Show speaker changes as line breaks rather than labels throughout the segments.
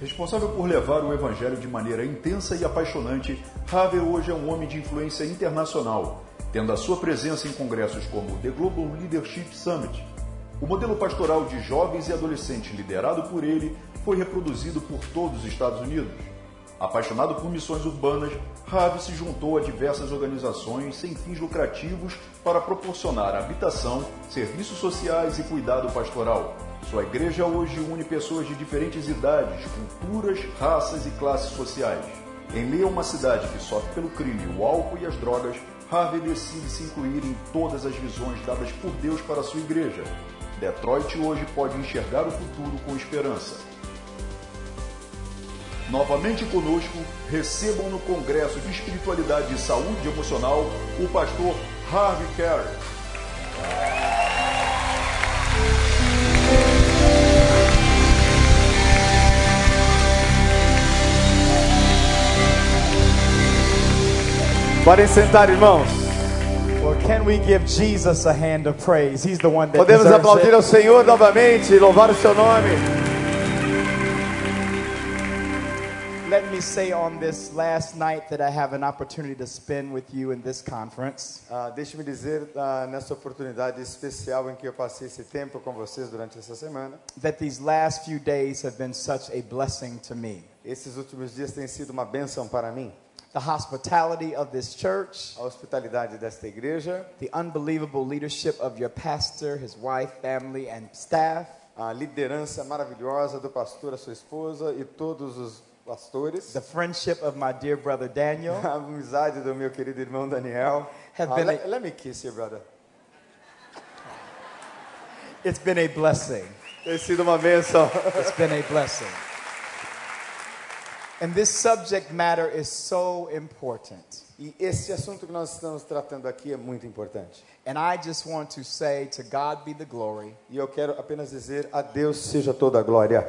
Responsável por levar o evangelho de maneira intensa e apaixonante, Harvey hoje é um homem de influência internacional, tendo a sua presença em congressos como o The Global Leadership Summit. O modelo pastoral de jovens e adolescentes liderado por ele foi reproduzido por todos os Estados Unidos. Apaixonado por missões urbanas, Harvey se juntou a diversas organizações sem fins lucrativos para proporcionar habitação, serviços sociais e cuidado pastoral. Sua igreja hoje une pessoas de diferentes idades, culturas, raças e classes sociais. Em meio a uma cidade que sofre pelo crime, o álcool e as drogas, Harvey decide se incluir em todas as visões dadas por Deus para sua igreja. Detroit hoje pode enxergar o futuro com esperança. Novamente conosco, recebam no Congresso de Espiritualidade e Saúde Emocional o pastor Harvey Carey.
Podem sentar, irmãos.
Or can we give Jesus a hand of praise? He's the one that
Podemos aplaudir
it.
ao Senhor novamente, louvar o seu nome.
Let me say on this last night that I have an opportunity to spend with you in this conference
Ah, Deixe-me dizer, ah, nessa oportunidade especial em que eu passei esse tempo com vocês durante essa semana,
that these last few days have been such a blessing to me.
esses últimos dias têm sido uma bênção para mim.
The hospitality of this church,
A hospitalidade desta igreja,
the unbelievable leadership of your pastor, his wife, family, and staff,
a liderança maravilhosa do pastor, a sua esposa e todos os pastores,
the friendship of my dear brother Daniel,
a amizade do meu querido irmão Daniel.
Have
Ah,
been
let,
a-
let me kiss you, brother.
it's been a blessing.
Tem sido uma bênção.
It's been a blessing. And this subject matter is so important.
E esse assunto que nós estamos tratando aqui é muito importante.
And I just want to say to God be the glory
E eu quero apenas dizer a Deus seja toda a glória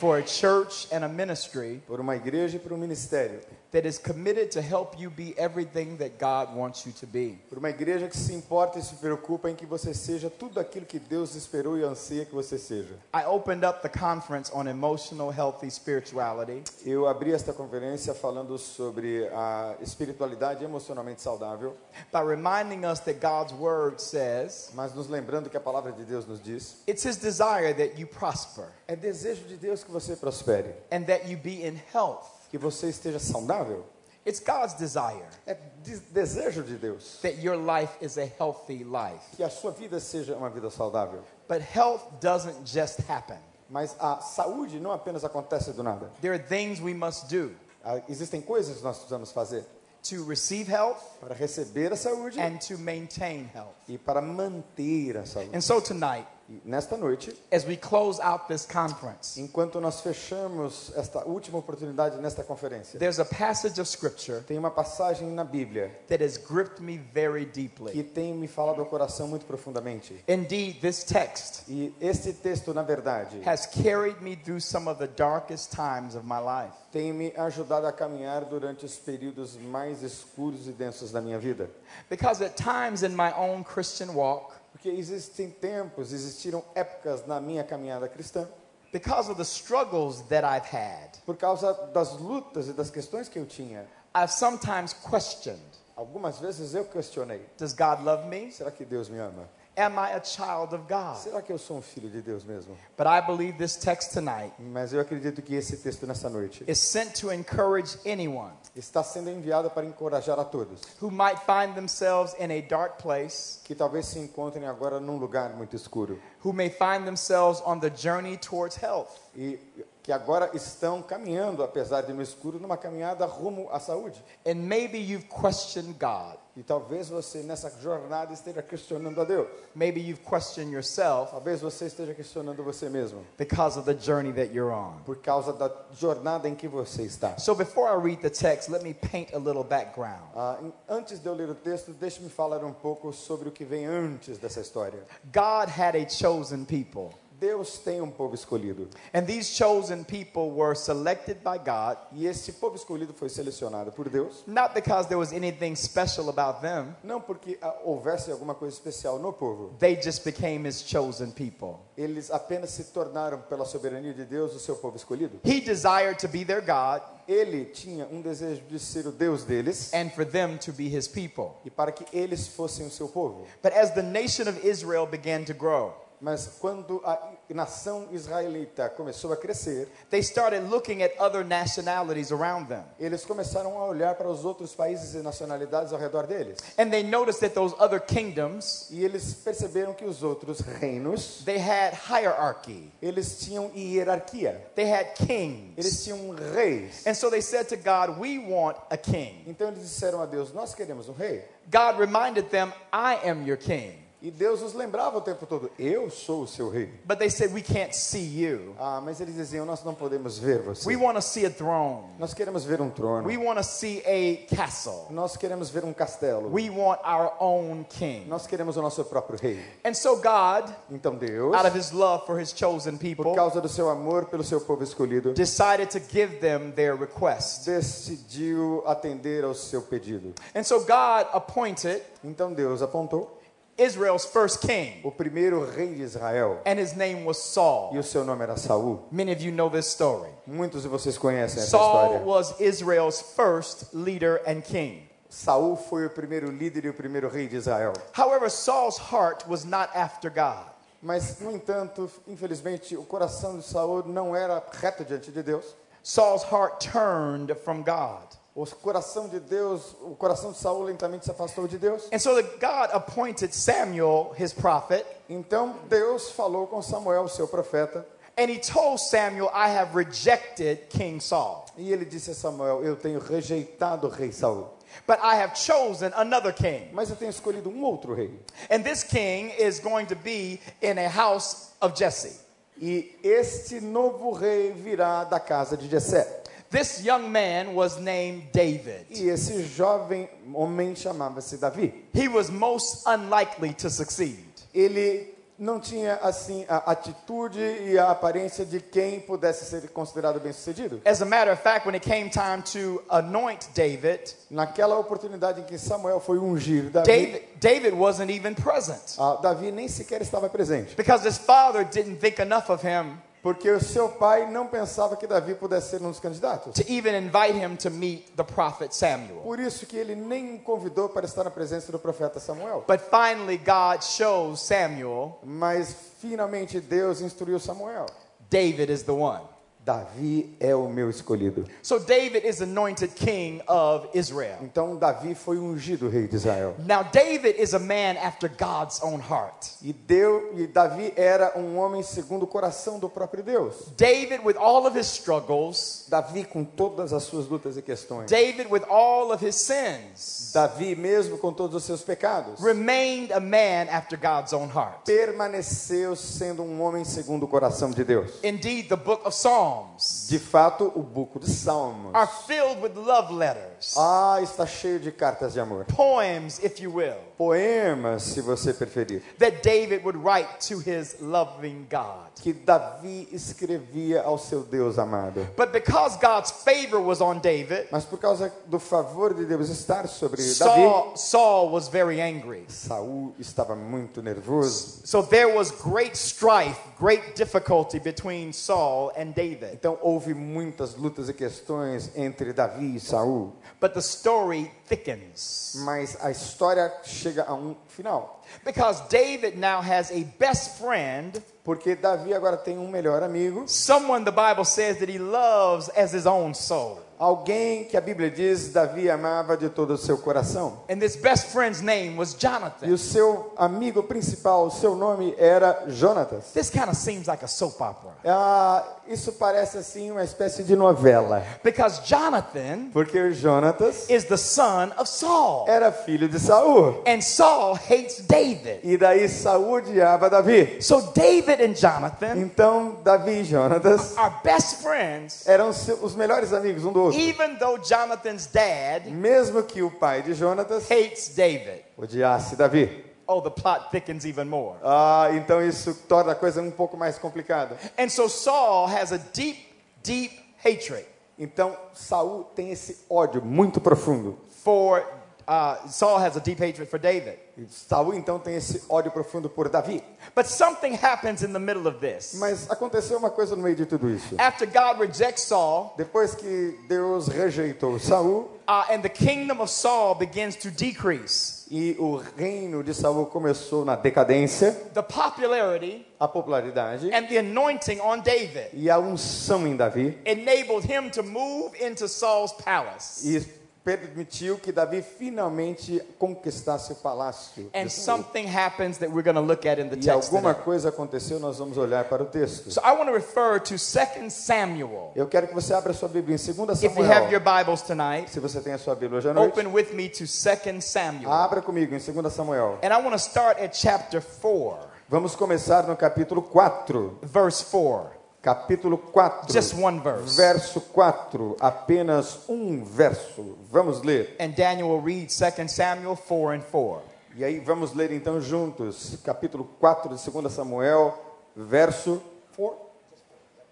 for a church and a ministry
por uma igreja e por um ministério,
that is committed to help you be everything that God wants you to be.
por uma igreja que se importa e se preocupa em que você seja tudo aquilo que Deus esperou e anseia que você seja.
I opened up the conference on emotional healthy spirituality
Eu abri esta conferência falando sobre a espiritualidade emocionalmente saudável,
by reminding us that God's word says
mas nos lembrando que a palavra de Deus nos diz:
it's his desire that you prosper
é desejo de Deus que você prospere,
and that you be in health.
Que você esteja saudável.
It's God's desire
É de- desejo de Deus
that your life is a healthy life.
que a sua vida seja uma vida saudável.
But health doesn't just happen.
Mas a saúde não apenas acontece do nada.
There are things we must do
Ah, Existem coisas que nós precisamos fazer
to receive health
para receber a saúde
and to maintain health.
e para manter a saúde.
And so tonight,
nesta noite,
as we close out this conference,
enquanto nós fechamos esta última oportunidade nesta conferência,
there's a passage of scripture
tem uma passagem na Bíblia
that has gripped me very
que
deeply.
tem me falado ao coração muito profundamente.
Indeed, this text
E este texto, na verdade,
has carried me through some of the darkest times of my life.
tem me ajudado a caminhar durante os períodos mais escuros e densos da minha vida.
Because at times in my own Christian walk,
Porque existem tempos, existiram épocas na minha caminhada cristã,
because of the struggles that I've had,
por causa das lutas e das questões que eu tinha.
I've sometimes questioned
Algumas vezes eu questionei:
Does God love me?
será que Deus me ama?
Am I a child of God?
Será que eu sou um filho de Deus mesmo?
But I believe this text tonight
Mas eu acredito que esse texto nessa noite
is sent to encourage anyone
está sendo enviado para encorajar a todos
who might find themselves in a dark place,
que talvez se encontrem agora num lugar muito escuro
who may find themselves on the journey towards health.
e que agora estão caminhando, apesar de no escuro, numa caminhada rumo à saúde.
And maybe you've questioned God.
E talvez você nessa jornada esteja questionando a Deus.
Maybe you've questioned yourself
Talvez você esteja questionando você mesmo
because of the journey that you're on.
por causa da jornada em que você está.
So before I read the text, let me paint a little background.
Em- antes de eu ler o texto, deixe-me falar um pouco sobre o que vem antes dessa história.
God had a chosen people.
Deus tem um povo escolhido.
And these chosen people were selected by God
E esse povo escolhido foi selecionado por Deus,
not because there was anything special about them,
não porque ah, houvesse alguma coisa especial no povo.
they just became his chosen people.
Eles apenas se tornaram, pela soberania de Deus, o seu povo escolhido.
He desired to be their God
Ele tinha um desejo de ser o Deus deles
and for them to be his people.
e para que eles fossem o seu povo.
But as the nation of Israel began to grow,
Mas quando a nação israelita começou a crescer,
they started looking at other nationalities around them.
eles começaram a olhar para os outros países e nacionalidades ao redor deles.
And they noticed that those other kingdoms,
E eles perceberam que os outros reinos,
they had hierarchy.
eles tinham hierarquia.
They had kings.
Eles tinham reis.
And so they said to God, We want a king.
Então eles disseram a Deus: Nós queremos um rei.
God reminded them, I am your king.
E Deus os lembrava o tempo todo: Eu sou o seu rei.
But they said, We can't see you.
Ah, mas eles diziam: Nós não podemos ver você.
We want to see a throne.
Nós queremos ver um trono.
We want to see a castle.
Nós queremos ver um castelo.
We want our own king.
Nós queremos o nosso próprio rei.
And so God,
Então Deus,
out of his love for his chosen
por
people,
causa do seu amor pelo seu povo escolhido,
decided to give them their request.
decidiu atender ao seu pedido.
And so God appointed
Então Deus apontou
Israel's first king,
o primeiro rei de Israel.
and his name was
E
Saul.
o seu nome era Saul.
Many of you know this story.
Muitos de vocês conhecem essa
Saul
história.
was Israel's first leader and king.
Saul foi o primeiro líder e o primeiro rei de Israel.
However, Saul's heart was not after God.
Mas, no entanto, infelizmente, o coração de Saul não era reto diante de Deus.
Saul's heart turned from God.
O coração de Deus, o coração de Saul lentamente se afastou de Deus.
And so God appointed Samuel, his prophet,
Então Deus falou com Samuel, seu profeta,
and he told Samuel, I have rejected King Saul,
e ele disse a Samuel: Eu tenho rejeitado o rei Saul,
but I have chosen another king.
mas eu tenho escolhido um outro rei.
And this king is going to be in a house of Jesse.
E este novo rei virá da casa de Jessé.
This young man was named David.
E esse jovem homem chamava-se Davi.
He was most unlikely to succeed.
Ele não tinha assim a atitude e a aparência de quem pudesse ser considerado bem-sucedido.
As a matter of fact, when it came time to anoint David,
Naquela oportunidade em que Samuel foi ungir Davi,
David, David wasn't even present
ah, Davi nem sequer estava presente,
because his father didn't think enough of him
porque o seu pai não pensava que Davi pudesse ser um dos candidatos.
to even invite him to meet the prophet Samuel.
Por isso que ele nem convidou para estar na presença do profeta Samuel.
But finally, God shows Samuel
Mas finalmente Deus instruiu Samuel.
David is the one.
Davi é o meu escolhido.
So David is anointed king of Israel.
Então Davi foi ungido rei de Israel.
Now, David is a man after God's own heart.
E, Deu, e Davi era um homem segundo o coração do próprio Deus.
David, with all of his struggles,
Davi com todas as suas lutas e questões.
David, with all of his sins,
Davi mesmo com todos os seus pecados.
remained a man after God's own heart.
Permaneceu sendo um homem segundo o coração de Deus.
Indeed, the book of Psalms
De fato, o buco de Salmos.
are filled with love letters,
Ah, está cheio de cartas de amor.
poems, if you will,
Poemas, se você preferir.
that David would write to his loving God.
Que Davi escrevia ao seu Deus amado.
But because God's favor was on David,
Mas por causa do favor de Deus estar sobre Davi,
Saul, Saul was very angry.
Saul estava muito nervoso.
So there was great strife, great difficulty between Saul and David.
Então houve muitas lutas e questões entre Davi e Saul.
But the story thickens
Mas a história chega a um final.
because David now has a best friend,
Porque Davi agora tem um melhor amigo,
someone the Bible says that he loves as his own soul.
Alguém que a Bíblia diz Davi amava de todo o seu coração.
And this best friend's name was
E
Jonathan.
o seu amigo principal, o seu nome era Jonatas.
This kind of seems like a soap opera
Ah, isso parece assim uma espécie de novela.
because Jonathan
Porque Jonatas
is the son of Saul.
era filho de Saul.
And Saul hates David.
E daí Saul odiava Davi.
So David and Jonathan
Então Davi e Jonatas
are best friends,
eram os melhores amigos um do outro.
Even though Jonathan's dad
Mesmo que o pai de Jonatas
hates David.
odiasse Davi.
oh, the plot thickens even more.
Ah, então isso torna a coisa um pouco mais complicada.
And so Saul has a deep, deep hatred
Então Saul tem esse ódio muito profundo.
for, uh, Saul has a deep hatred for David.
Saul então tem esse ódio profundo por Davi.
But something happens in the middle of this.
Mas aconteceu uma coisa no meio de tudo isso.
After God rejects Saul,
Depois que Deus rejeitou Saul
uh, and the kingdom of Saul begins to decrease,
e o reino de Saul começou na decadência,
the popularity
a popularidade
and the anointing on David
e a unção em Davi
enabled him to move into Saul's palace.
e permitiu que Davi finalmente conquistasse o palácio.
And something happens that we're going to look at in the
E
text.
alguma
today.
coisa aconteceu, nós vamos olhar para o texto.
So I want to refer to 2 Samuel.
Eu quero que você abra sua Bíblia em 2
If you have your
Samuel.
Bibles tonight,
Se você tem a sua Bíblia hoje à noite,
open with me to 2 Samuel.
abra comigo em 2 Samuel.
And I want to start at chapter 4,
Vamos começar no capítulo 4.
verse 4.
Capítulo 4.
Just one verse.
Verso 4. Apenas um verso. Vamos ler.
And Daniel read 2 Samuel 4 and 4.
E aí vamos ler então juntos. Capítulo 4 de 2 Samuel, verso 4.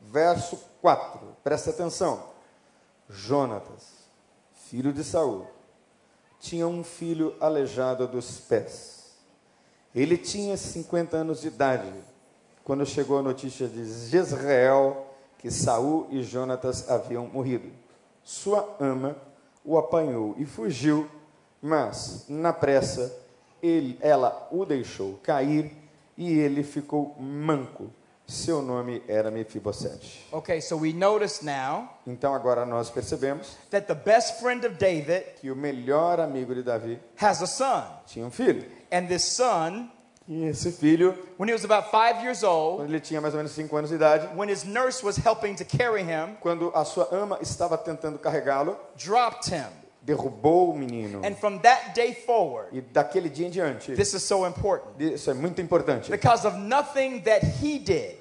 Verso 4. Presta atenção. Jonatas, filho de Saul, tinha um filho aleijado dos pés. Ele tinha 50 anos de idade quando chegou a notícia de Jezreel que Saul e Jonatas haviam morrido. Sua ama o apanhou e fugiu, mas na pressa ele, ela o deixou cair e ele ficou manco. Seu nome era Mefibosete.
Okay, so we notice now
Então agora nós percebemos
that the best friend of David
que o melhor amigo de Davi
has a son.
tinha um filho.
And this son,
E esse filho,
when he was about five years old,
quando ele tinha mais ou menos 5 anos de idade,
when his nurse was helping to carry him,
quando a sua ama estava tentando carregá-lo,
dropped him.
derrubou o menino.
And from that day forward,
E daquele dia em diante,
this is so important
isso é muito importante,
because of nothing that he did,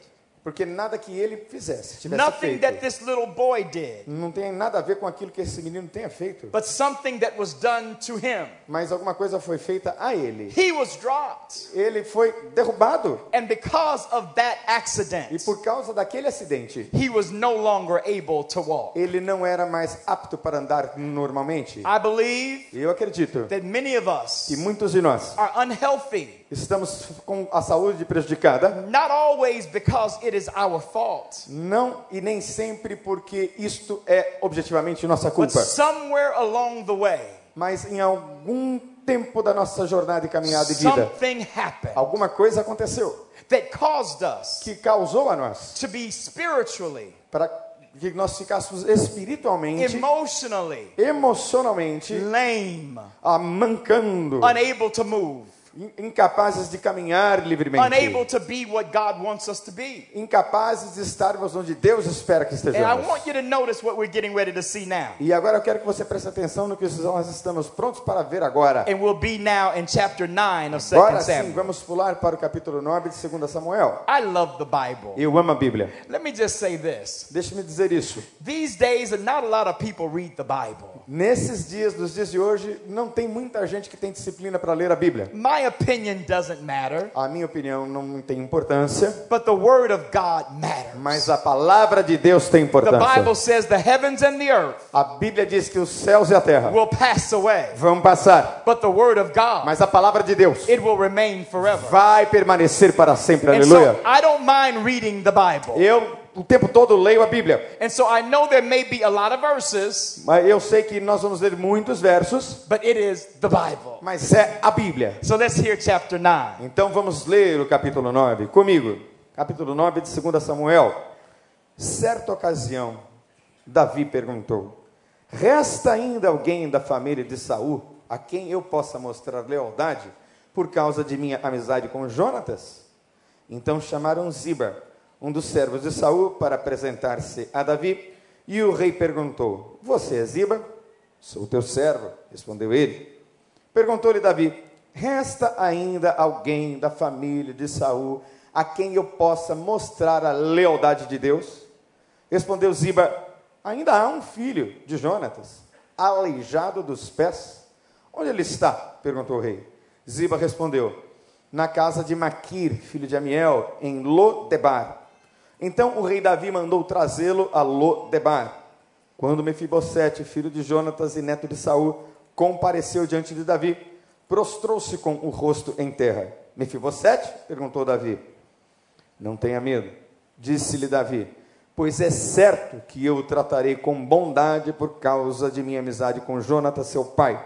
porque nada que ele fizesse, tivesse
nothing that
feito,
this little boy did,
não tem nada a ver com aquilo que esse menino tenha feito,
but something that was done to him.
mas alguma coisa foi feita a ele.
He was dropped.
Ele foi derrubado.
And because of that
E
accident,
por causa daquele acidente,
he was no longer able to walk.
ele não era mais apto para andar normalmente.
I believe
E eu acredito
that many of us
que muitos de nós
are unhealthy,
estamos com a saúde prejudicada,
not always because it is our fault,
não e nem sempre porque isto é objetivamente nossa
but
culpa,
somewhere along the way,
mas em algum tempo da nossa jornada e caminhada de vida,
something happened
alguma coisa aconteceu
that caused us
que causou a nós
to be spiritually,
para que nós ficássemos espiritualmente, emocionalmente
lame,
mancando,
unable to move,
incapazes de caminhar
unable
livremente,
to be what God wants us to be.
incapazes de estarmos onde Deus espera que estejamos.
want you to notice what we're getting ready to see now.
E agora eu quero que você preste atenção no que nós estamos prontos para ver agora.
And we'll be now in chapter 9 of 2
Agora sim,
Samuel.
vamos pular para o capítulo 9 de 2 Samuel.
I love the Bible.
Eu amo a Bíblia.
Let me just say this.
Deixe-me dizer isso.
These days, not a lot of people read the Bible.
Nesses dias, nos dias de hoje, não tem muita gente que tem disciplina para ler a Bíblia.
My opinion doesn't matter,
A minha opinião não tem importância,
but the Word of God matters.
mas a palavra de Deus tem
The
importância.
Bible says the heavens and the earth
A Bíblia diz que os céus e a terra
will pass away,
vão passar,
but the Word of God,
mas a palavra de Deus
it will remain forever.
vai permanecer para sempre.
And so
Aleluia.
I don't mind reading the Bible.
Eu o tempo todo leio a Bíblia,
And so I know there may be a lot of verses,
mas eu sei que nós vamos ler muitos versos,
but it is the Bible.
mas é a Bíblia.
So let's hear chapter 9.
Então vamos ler o capítulo 9 comigo. Capítulo 9 de 2 Samuel. Certa ocasião, Davi perguntou: Resta ainda alguém da família de Saul a quem eu possa mostrar lealdade por causa de minha amizade com Jonatas? Então chamaram Ziba, um dos servos de Saul, para apresentar-se a Davi, e o rei perguntou: Você é Ziba? Sou teu servo, respondeu ele. Perguntou-lhe Davi: Resta ainda alguém da família de Saul a quem eu possa mostrar a lealdade de Deus? Respondeu Ziba: Ainda há um filho de Jonatas, aleijado dos pés. Onde ele está? perguntou o rei. Ziba respondeu: na casa de Maquir, filho de Amiel, em Lodebar. Então o rei Davi mandou trazê-lo a Lodebar. Quando Mefibosete, filho de Jonatas e neto de Saul, compareceu diante de Davi, prostrou-se com o rosto em terra. Mefibosete? perguntou Davi. Não tenha medo, disse-lhe Davi, pois é certo que eu o tratarei com bondade por causa de minha amizade com Jonatas, seu pai.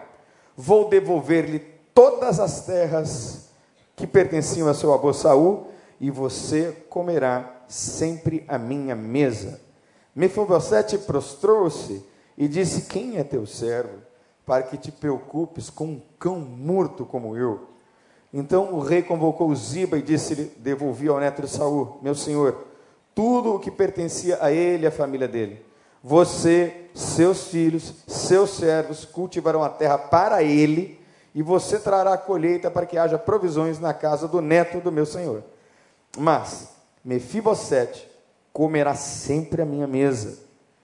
Vou devolver-lhe todas as terras que pertenciam a seu avô Saul, e você comerá sempre a minha mesa. Mefibosete prostrou-se e disse: Quem é teu servo, para que te preocupes com um cão morto como eu? Então o rei convocou Ziba e disse-lhe: Devolvi ao neto de Saul, meu senhor, tudo o que pertencia a ele e à família dele. Você, seus filhos, seus servos cultivarão a terra para ele, e você trará a colheita para que haja provisões na casa do neto do meu senhor. Mas Mefibosete comerá sempre a minha mesa.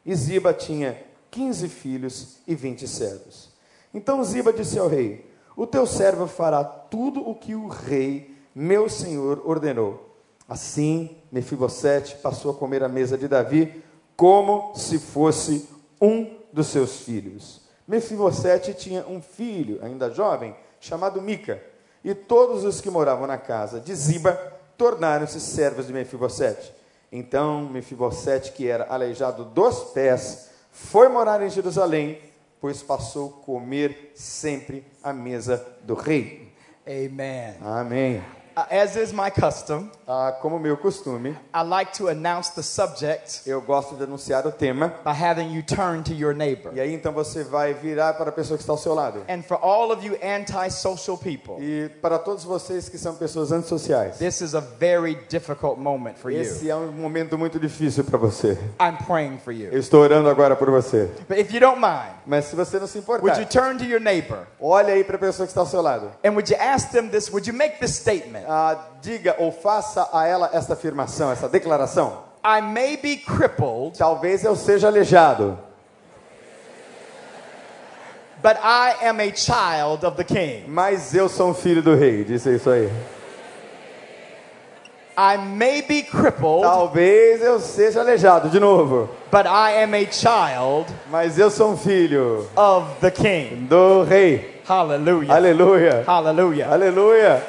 E Ziba tinha quinze filhos e vinte servos. Então Ziba disse ao rei: O teu servo fará tudo o que o rei, meu senhor, ordenou. Assim, Mefibosete passou a comer à mesa de Davi como se fosse um dos seus filhos. Mefibosete tinha um filho, ainda jovem, chamado Mica, e todos os que moravam na casa de Ziba tornaram-se servos de Mefibosete. Então Mefibosete, que era aleijado dos pés, foi morar em Jerusalém, pois passou a comer sempre à mesa do rei.
Amen.
Amém.
Uh, as is my custom,
Ah, como meu costume,
I like to announce the subject
eu gosto de anunciar o tema.
by having you turn to your neighbor.
E aí então você vai virar para a pessoa que está ao seu lado.
And for all of you antisocial people,
E para todos vocês que são pessoas antissociais,
this is a very difficult moment for you.
esse é um momento muito difícil para você.
I'm praying for you.
Eu estou orando agora por você.
But if you don't mind,
Mas se você não se
would you
importar,
turn to your neighbor
olhe aí para a pessoa que está ao seu lado.
and would you ask them this? Would you make this statement?
Ah, diga ou faça a ela esta afirmação, essa declaração.
I may be crippled,
Talvez eu seja aleijado,
but I am a child of the king.
mas eu sou um filho do rei. Disse isso aí.
I may be crippled,
Talvez eu seja aleijado de novo,
but I am a child
mas eu sou um filho
of the king.
do rei.
Hallelujah.
Aleluia.
Hallelujah.
Aleluia.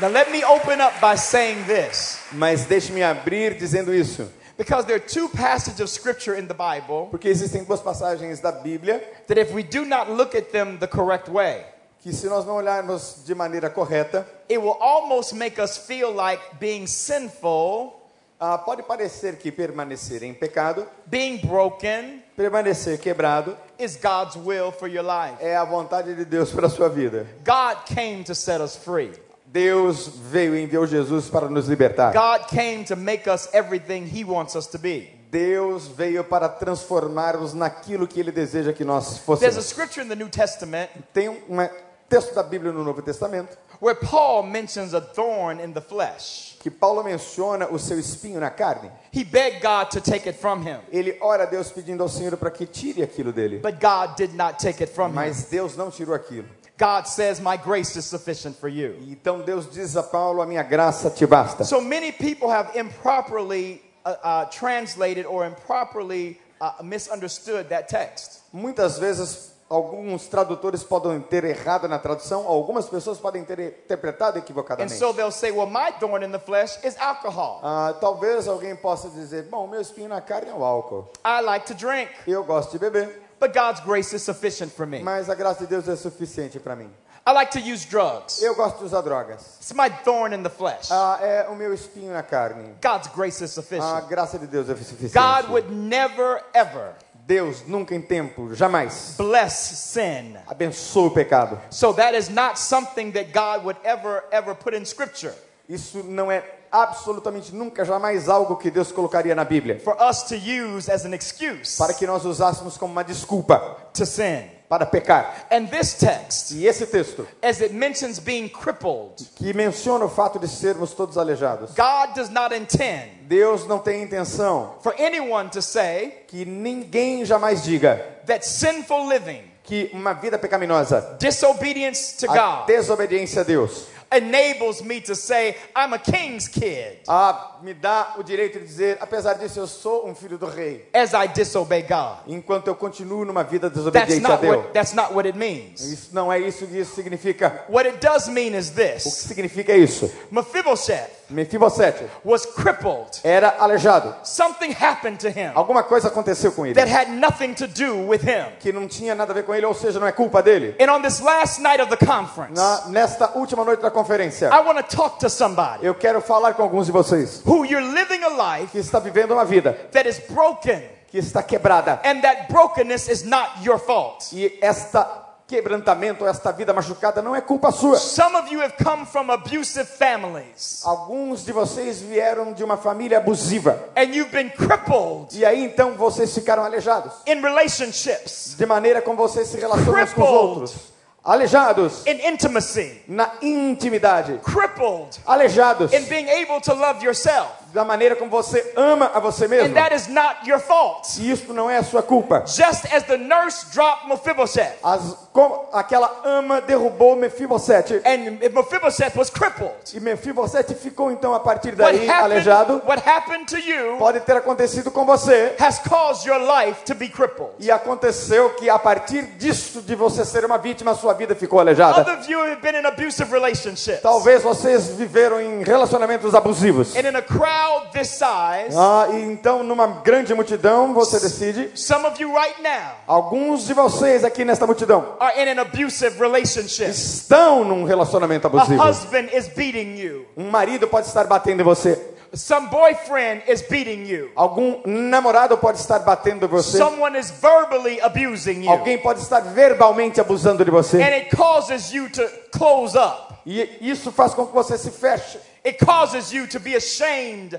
Now let me open up by saying this.
Mas deixe-me abrir dizendo isso,
Because there are two passages of scripture in the Bible
porque existem duas passagens da Bíblia
that if we do not look at them the correct way,
que se nós não olharmos de maneira correta,
it will almost make us feel like being sinful,
ah, pode parecer que permanecer em pecado,
being broken,
permanecer quebrado,
is God's will for your life.
é a vontade de Deus para a sua vida.
God came to set us free.
Deus veio e enviou Jesus para nos libertar.
God came to make us everything He wants us to be.
Deus veio para transformar-nos naquilo que Ele deseja que nós
There's a
fossemos.
scripture in the New Testament
Tem um um texto da Bíblia no Novo Testamento
where Paul mentions a thorn in the flesh.
que Paulo menciona o seu espinho na carne.
He begged God to take it from him,
Ele ora a Deus pedindo ao Senhor para que tire aquilo dele.
but God did not take it from him.
Mas Deus não tirou aquilo.
God says, My grace is sufficient for you.
Então Deus diz a Paulo: A minha graça te basta.
So many people have improperly uh, uh, translated or improperly uh, misunderstood that text.
Muitas vezes, alguns tradutores podem ter errado na tradução, algumas pessoas podem ter interpretado
And
equivocadamente.
so they'll say, Well, my thorn in the flesh is alcohol.
Ah, talvez alguém possa dizer: Bom, meu espinho na carne é o álcool.
I like to drink,
Eu gosto de beber,
but God's grace is sufficient for me.
mas a graça de Deus é suficiente para mim.
I like to use drugs.
Eu gosto de usar drogas.
It's my thorn in the flesh.
Ah, é o meu espinho na carne.
God's grace is
A
sufficient.
graça de Deus é suficiente.
God would never, ever
Deus nunca em tempo, jamais
bless sin.
abençoa o pecado.
So that is not something that God would ever, ever put in Scripture
Isso não é absolutamente nunca, jamais algo que Deus colocaria na Bíblia
for us to use as an excuse
para que nós usássemos como uma desculpa
to sin.
para pecar.
And this text,
E esse texto,
as it mentions being crippled,
que menciona o fato de sermos todos aleijados,
God does not intend
Deus não tem intenção
for anyone to say
que ninguém jamais diga
that sinful living
que uma vida pecaminosa, a
God,
desobediência a Deus,
enables me to say, I'm a king's kid
ah, me dá o direito de dizer, apesar disso, eu sou um filho do rei,
as I disobey God.
enquanto eu continuo numa vida
That's
desobediente a
not
Deus.
what, that's not what it means.
Isso não é isso que isso significa.
What it does mean is
O que
this
significa isso?
Mephibosheth
Mefibosete
was crippled.
era aleijado.
Something happened to him
Alguma coisa aconteceu com ele
that had nothing to do with him.
que não tinha nada a ver com ele, ou seja, não é culpa dele.
And on this last night of the conference,
Na, nesta última noite da conferência,
I want to talk to somebody
eu quero falar com alguns de vocês
who you're living a life
que está vivendo uma vida
that is broken,
que está quebrada.
and that brokenness is not your fault.
E esta quebrantamento, esta vida machucada não é culpa sua.
Some of you have come from abusive families,
Alguns de vocês vieram de uma família abusiva.
and you've been crippled
E aí então vocês ficaram aleijados.
in relationships,
De maneira como vocês se relacionam uns com os
Crippled.
outros. Aleijados
in intimacy,
na intimidade.
crippled
Aleijados
in being able to love yourself.
Da maneira como você ama a você
And
mesmo.
that is not your fault.
E isso não é a sua culpa.
Just as the nurse dropped Mephibosheth,
As, como aquela ama derrubou Mefibosete.
and Mephibosheth was crippled.
E Mefibosete ficou então a partir
What
daí aleijado.
happened, what happened to you
Pode ter acontecido com você.
has caused your life to be crippled.
E aconteceu que a partir disso de você ser uma vítima, a sua vida ficou aleijada.
Other of you have been in abusive relationships.
Talvez vocês viveram em relacionamentos abusivos.
And in a crowd this size,
Ah, então numa grande multidão você decide.
some of you right now
Alguns de vocês aqui nesta multidão
are in an abusive relationship.
estão num relacionamento
A
abusivo.
husband is beating you.
Um marido pode estar batendo em você.
Some boyfriend is beating you.
Algum namorado pode estar batendo você.
Someone is verbally abusing you.
Alguém pode estar verbalmente abusando de você.
And it causes you to close up.
E isso faz com que você se feche.
It causes you to be ashamed.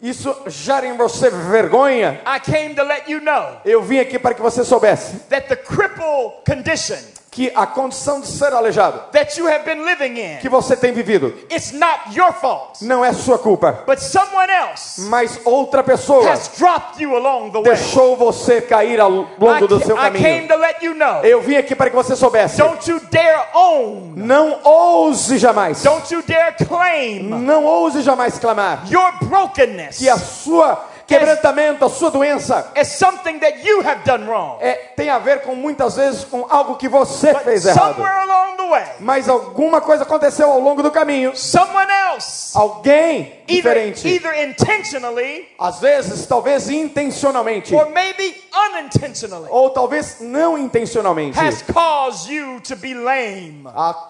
Isso gera em você vergonha.
I came to let you know
Eu vim aqui para que você soubesse que a condição de ser aleijado
that you have been living in,
que você tem vivido
it's not your fault.
não é sua culpa,
But someone else
mas outra pessoa
has dropped you along the way.
deixou você cair ao
I,
longo do seu
ca- I came
caminho.
to let you know.
Eu vim aqui para que você soubesse.
Don't you dare own.
Não ouse jamais.
Don't you dare claim
Não ouse jamais clamar
your brokenness
que a sua quebrantamento, a sua doença
as something that you have done wrong.
é, tem a ver com muitas vezes com algo que você
But
fez errado.
somewhere along the way,
Mas alguma coisa aconteceu ao longo do caminho.
someone else,
Alguém
either,
diferente,
either intentionally
às vezes, talvez intencionalmente,
or maybe unintentionally,
ou talvez não intencionalmente,
has caused you to be lame,
a-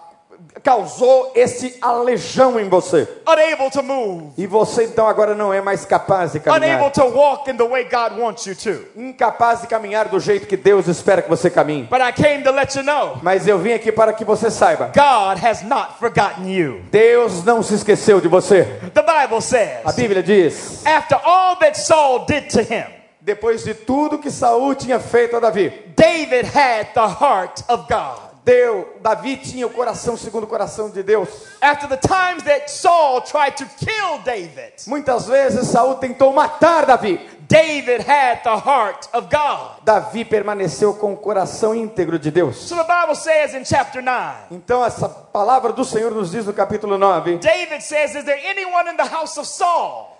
causou esse aleijão em você.
unable to move,
E você então agora não é mais capaz de caminhar.
unable to walk in the way God wants you to.
Incapaz de caminhar do jeito que Deus espera que você caminhe.
But I came to let you know
Mas eu vim aqui para que você saiba.
God has not forgotten you.
Deus não se esqueceu de você.
The Bible
A
says,
Bíblia diz:
after all that Saul did to him,
depois de tudo que Saul tinha feito a Davi,
David had the heart of God.
Deu, Davi tinha o coração segundo o coração de Deus.
After the times that Saul tried to kill David,
Muitas vezes Saul tentou matar Davi.
David had the heart of God.
Davi permaneceu com o coração íntegro de Deus.
So the Bible says in chapter 9,
Então essa palavra do Senhor nos diz no capítulo 9.
David says, Is there anyone in the house of Saul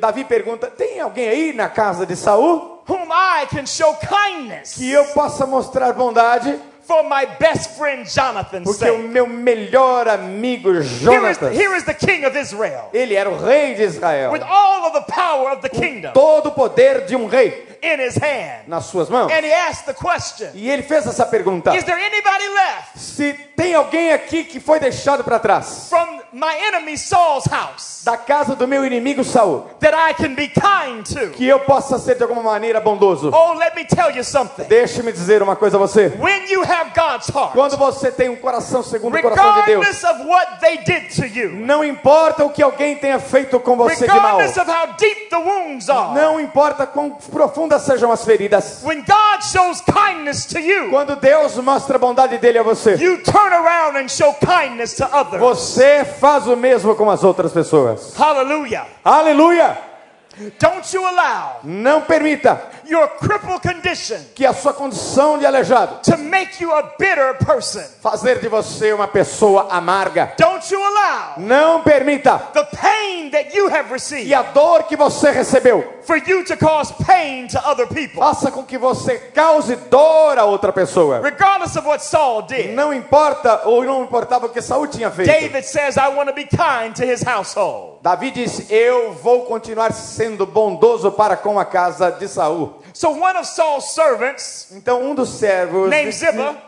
Davi pergunta: "Tem alguém aí na casa de Saul
whom I can show kindness
que eu possa mostrar bondade,
for my best friend Jonathan's
porque o
sake?
meu melhor amigo
Here is,
Jonatas,
here is the king of Israel.
ele era o rei de Israel,
with all of the power of the kingdom.
todo o poder de um rei
in his hand.
nas suas mãos.
And he asked the question
E ele fez essa pergunta:
Is there anybody left
se tem alguém aqui que foi deixado para trás
from my enemy Saul's house
da casa do meu inimigo Saul,
that I can be kind to?
que eu possa ser de alguma maneira bondoso.
Oh, let me tell you something.
Deixe-me dizer uma coisa a você.
When you have God's heart,
Quando você tem um coração segundo o coração de Deus,
regardless of what they did to you,
não importa o que alguém tenha feito com você de mal,
regardless of how deep the wounds are,
não importa quão profundas sejam as feridas,
when God shows kindness to you,
quando Deus mostra a bondade dele a você,
you turn around and show kindness to others.
você faz o mesmo com as outras pessoas.
Hallelujah.
Aleluia!
Don't you allow
Não permita
your crippled condition
que a sua condição de aleijado
to make you a bitter person.
fazer de você uma pessoa amarga.
Don't you allow
Não permita
the pain that you have
e
received
a dor que você recebeu
for you to cause pain to other people.
faça com que você cause dor a outra pessoa.
Regardless of what Saul did,
Não importa ou não importava o que Saul tinha feito.
David says, I want to be kind to his household.
Davi disse: Eu vou continuar sendo bondoso para com a casa de Saul.
So one of Saul's servants
Então um dos servos
Named
de,
Ziba.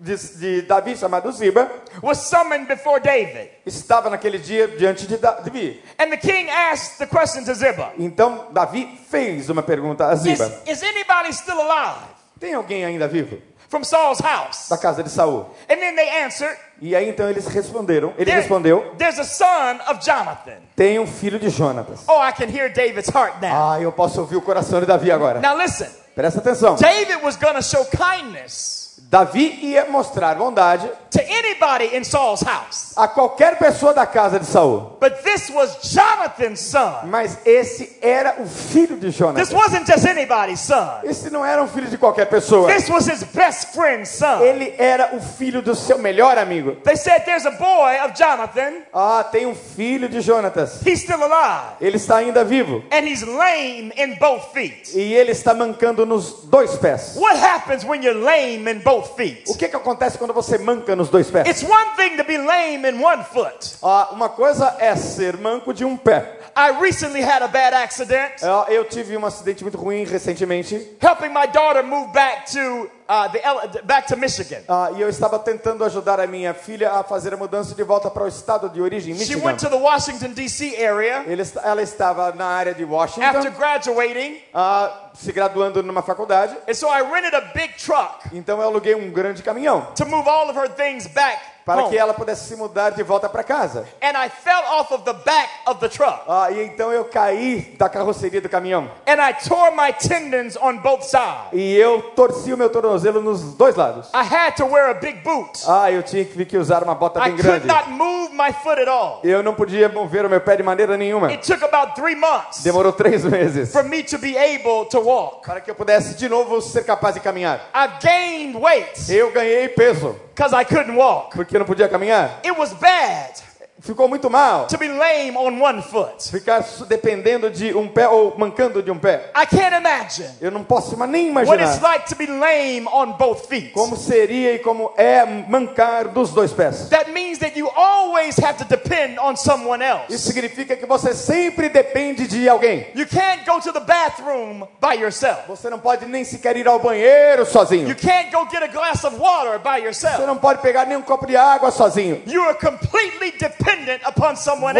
de, de Davi chamado Ziba
was summoned before David.
estava naquele dia diante de Davi.
And the king asked the question to Ziba
Então Davi fez uma pergunta a
Is,
Ziba:
is anybody still alive
Tem alguém ainda vivo
from Saul's house?
da casa de Saul?
And then they answered,
E aí então eles responderam. Ele
"There-
respondeu:
There's a son of Jonathan.
Tem um filho de Jonatas.
Oh, I can hear David's heart now.
Ah, eu posso ouvir o coração de Davi agora.
Now listen,
Presta atenção.
David was going to show kindness
Davi ia mostrar bondade
to anybody in Saul's house.
a qualquer pessoa da casa de Saul.
But this was Jonathan's son.
Mas esse era o filho de
This
Jonatas.
wasn't just anybody's son.
Esse não era um filho de qualquer pessoa.
This was his best friend's son.
Ele era o filho do seu melhor amigo.
They said there's a boy of Jonathan.
Ah, tem um filho de Jonatas.
He's still alive.
Ele está ainda vivo.
And he's lame in both feet.
E ele está mancando nos dois pés.
What happens when you're lame in both feet?
O que, que acontece quando você manca nos dois pés?
It's one thing to be lame in one foot.
Ah, uma coisa é ser manco de um pé.
I recently had a bad accident
Ah, eu tive um acidente muito ruim recentemente.
helping my daughter move back to uh, the back to Michigan.
Ah, e eu estava tentando ajudar a minha filha a fazer a mudança de volta para o estado de origem,
She
Michigan.
went to the Washington D.C. area
Ele ela estava na área de
after
Washington,
graduating,
ah, se graduando numa faculdade.
and so I rented a big truck
Então eu aluguei um grande caminhão
to move all of her things back
para
home.
que ela pudesse se mudar de volta para casa.
And I fell off of the back of the truck,
Ah, e então eu caí da carroceria do caminhão
and I tore my tendons on both sides.
e eu torci o meu tornozelo nos dois lados.
I had to wear a big boot.
Ah, eu tinha que usar uma bota
I
bem
could
grande.
not move my foot at all.
Eu não podia mover o meu pé de maneira nenhuma.
It took about three months
Demorou três meses
for me to be able to walk.
para que eu pudesse de novo ser capaz de caminhar.
I've gained weight
Eu ganhei peso
because I couldn't walk.
porque eu não podia caminhar.
It was bad
Ficou muito mal
to be lame on one foot.
ficar dependendo de um pé ou mancando de um pé.
I can't imagine
Eu não posso nem
what it's
imaginar
like to be lame on both feet.
como seria e como é mancar dos dois pés.
That means that you always have to depend on someone
Isso
else.
significa que você sempre depende de alguém.
You can't go to the bathroom by yourself.
Você não pode nem sequer ir ao banheiro sozinho.
You can't go get a glass of water by
Você
yourself.
não pode pegar nem um copo de água sozinho.
You are completely dependent.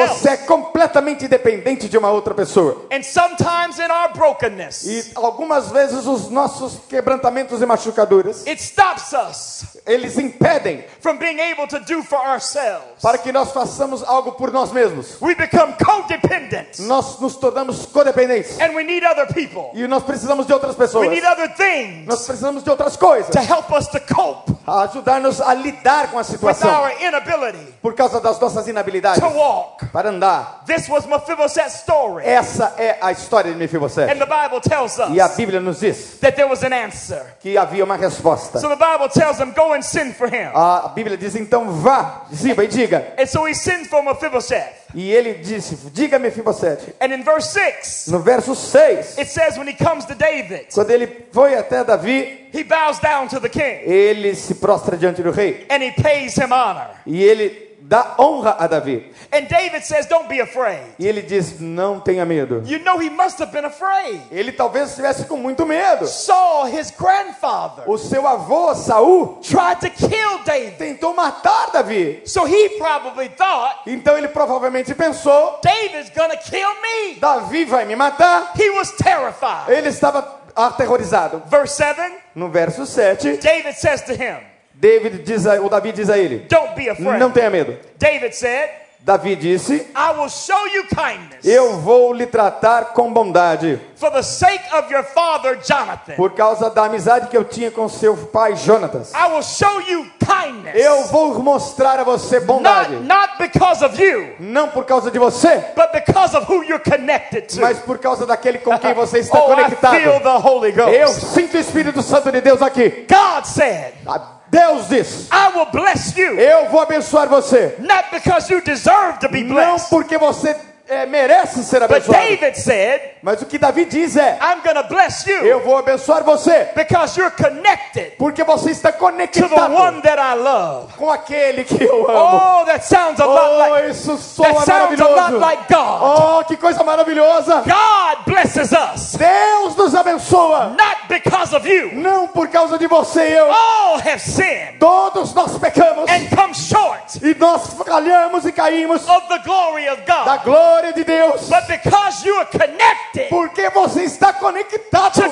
Você é completamente dependente de uma outra pessoa.
And sometimes in our brokenness,
E algumas vezes os nossos quebrantamentos e machucaduras,
it stops us
eles impedem
from being able to do for ourselves.
para que nós façamos algo por nós mesmos.
We become codependent
Nós nos tornamos codependentes.
and we need other people.
E nós precisamos de outras
We
pessoas.
need other things
Nós precisamos de outras coisas.
to help us to cope
A ajudar-nos a lidar com a
with
situação.
our inability
Por causa das nossas inabilidades.
To walk.
Para andar.
This was Mephibosheth's story.
Essa é a história de
And
Mefibosete.
the Bible tells
E a Bíblia nos diz
that there was an answer.
que havia uma resposta.
So the Bible tells him, Go and send for him.
A Bíblia diz então vá, Ziba, e diga.
And so he for Mephibosheth.
E ele disse, diga Mefibosete.
And in verse 6,
No verso 6,
it says, When he comes to David,
quando ele foi até Davi,
he bows down to the king
ele se prostra diante do rei.
and he pays him honor.
E ele dá honra a Davi.
And David says, Don't be afraid.
E ele diz, não tenha medo.
You know, he must have been afraid.
Ele talvez estivesse com muito medo.
Saul, his grandfather,
O seu avô, Saul,
tried to kill David.
tentou matar Davi.
So he probably thought,
Então ele provavelmente pensou,
David's gonna kill me.
Davi vai me matar.
He was terrified.
Ele estava aterrorizado.
Verse 7,
No verso 7,
David says to him,
David diz a, o Davi diz a ele:
Don't be afraid.
Não tenha medo.
David said,
Davi disse:
I will show you kindness
Eu vou lhe tratar com bondade,
for the sake of your father Jonathan.
por causa da amizade que eu tinha com seu pai Jonatas.
I will show you kindness.
Eu vou mostrar a você bondade,
not, not because of you,
não por causa de você,
but because of who you're connected to.
mas por causa daquele com quem você está
oh,
conectado. Eu sinto o Espírito Santo de Deus aqui.
God said,
Ah, Deus diz:
I will bless you,
Eu vou abençoar você,
not because you deserve to be
não
blessed.
porque você é, merece ser
But
abençoado.
David said,
Mas o que Davi diz é:
I'm going to bless you
Eu vou abençoar você,
because you're connected
porque você está
to the
conectado
one that I love.
com aquele que eu amo.
Oh, that sounds a lot
Oh,
like
isso soa
that sounds a lot
maravilhoso.
like God.
Oh, que coisa maravilhosa.
God blesses us
Deus nos abençoa,
not because of you.
não por causa de você e eu.
All have sinned
Todos nós pecamos
and come short
e nós falhamos e caímos
of the glory of
da
God.
Glória de Deus.
But because you are connected
Porque você está conectado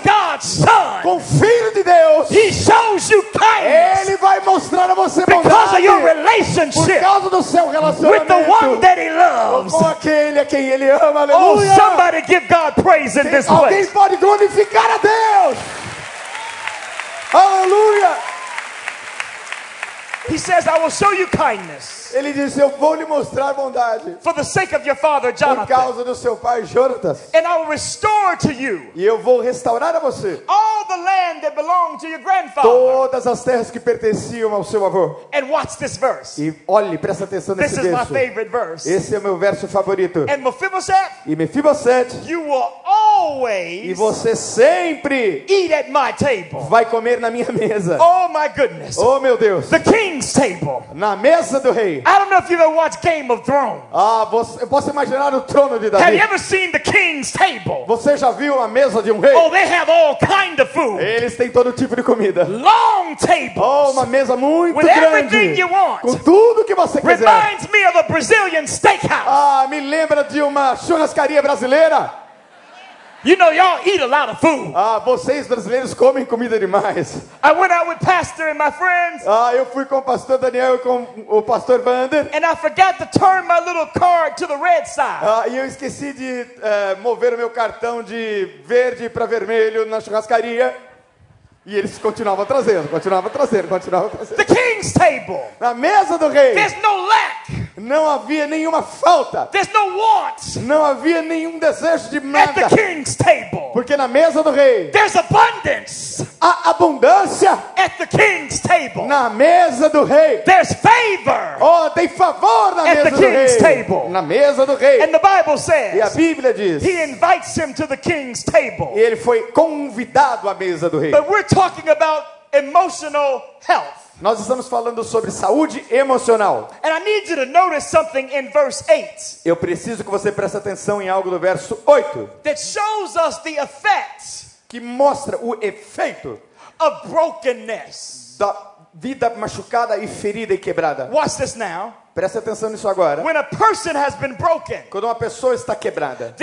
Son,
com o Filho de Deus.
He shows you kindness
Ele vai mostrar a você
because of
bondade por causa do seu
with the one
relacionamento
that He loves.
com aquele a quem ele ama.
Oh,
Aleluia.
somebody give God praise in this
Alguém pode glorificar a Deus. Aleluia.
He says, I will show you kindness
Ele disse: Eu vou lhe mostrar bondade
for the sake of your father
por
Jonathan,
causa do seu pai Jonatas.
and I will restore to you
E eu vou restaurar a você
all the land that belonged to your grandfather.
todas as terras que pertenciam ao seu avô.
And watch this verse.
E olhe, presta atenção
This
nesse
is my
verso.
favorite verse.
Esse é o meu verso favorito.
And Mephibosheth,
E Mefibosete,
you will
e
always
você sempre
eat at my table.
vai comer na minha mesa.
Oh my goodness.
Oh meu Deus,
The king's table.
na mesa do rei.
I don't know if you've ever watched Game of Thrones.
Ah, você, eu posso imaginar o trono de
Have you
Davi.
ever seen the king's table?
Você já viu a mesa de um rei?
Oh, they have all kind of food.
Eles têm todo tipo de comida.
Long tables.
Oh, uma mesa muito
With everything
grande.
you want.
Com tudo que você quiser.
Reminds me of a Brazilian steakhouse.
Ah, me lembra de uma churrascaria brasileira.
You know, y'all eat a lot of food.
Ah, vocês brasileiros comem comida demais.
I went out with Pastor and my friends,
Ah, eu fui com o pastor Daniel e com o pastor Vander.
and I forgot to turn my little card to the red side.
Ah, e eu esqueci de eh, mover o meu cartão de verde para vermelho na churrascaria. E eles continuavam trazendo, continuavam trazendo, continuavam trazendo.
The king's table.
Na mesa do rei
There's no lack.
Não havia nenhuma falta,
There's no want
não havia nenhum desejo de
at
nada.
the king's table.
Porque na mesa do rei
There's abundance
há abundância.
at the king's table.
Na mesa do rei.
There's favor.
Oh, tem favor na
At
mesa
the
do
king's
rei.
table.
Na mesa do rei.
And the Bible
E a
says
Bíblia diz.
he invites him to the king's table.
E ele foi convidado à mesa do rei.
But we're talking about emotional health.
Nós estamos falando sobre saúde emocional.
And I need you to notice something in verse 8
Eu preciso que você preste atenção em algo do verso 8,
that shows us the effects
que mostra o efeito
of brokenness.
da vida machucada e ferida e quebrada.
Watch this now.
Preste atenção nisso agora.
When a person has been broken,
Quando uma pessoa está quebrada,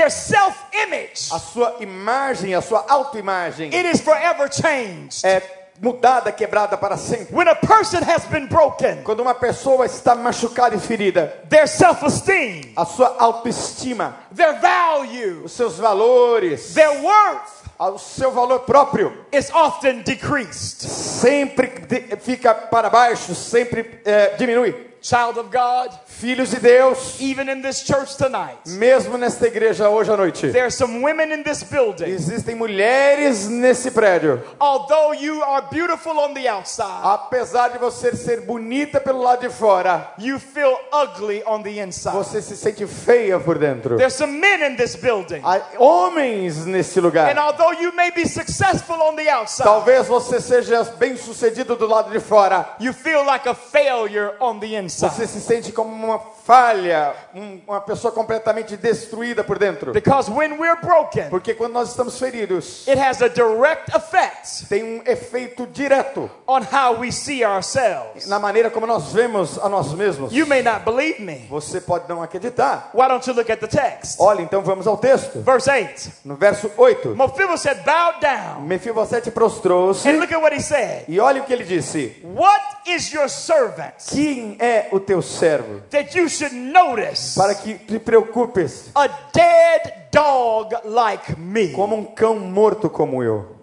a sua imagem, a sua autoimagem
it is forever changed.
é mudada, quebrada para sempre.
When a person has been broken,
Quando uma pessoa está machucada e ferida,
their self esteem,
a sua autoestima,
their value,
os seus valores,
their worth
o seu valor próprio
is often decreased.
sempre de- fica para baixo, sempre eh, diminui.
Child of God,
Filhos de Deus,
even in this church tonight,
mesmo nesta igreja hoje à noite,
there are some women in this building.
existem mulheres nesse prédio.
Although you are beautiful on the outside,
Apesar de você ser bonita pelo lado de fora,
you feel ugly on the inside.
você se sente feia por dentro.
There's some men in this building.
Há homens nesse lugar.
And although you may be successful on the outside,
Talvez você seja bem sucedido do lado de fora.
you feel like a failure on the inside.
Você se sente como uma falha, um- uma pessoa completamente destruída por dentro.
Because when we're broken,
Porque quando nós estamos feridos,
it has a direct effect
tem um efeito direto
on how we see ourselves.
na maneira como nós vemos a nós mesmos.
You may not believe me.
Você pode não acreditar.
Why don't you look at the text?
Olha, então vamos ao texto.
Verse 8.
No verso 8,
Mephibosheth bowed down.
Mefibosete prostrou-se
And look at what he said.
e olha o que ele disse.
What is your servant
Quem é é o teu servo,
that you should notice
para que te preocupes
a dead dog like me.
como um cão morto como eu.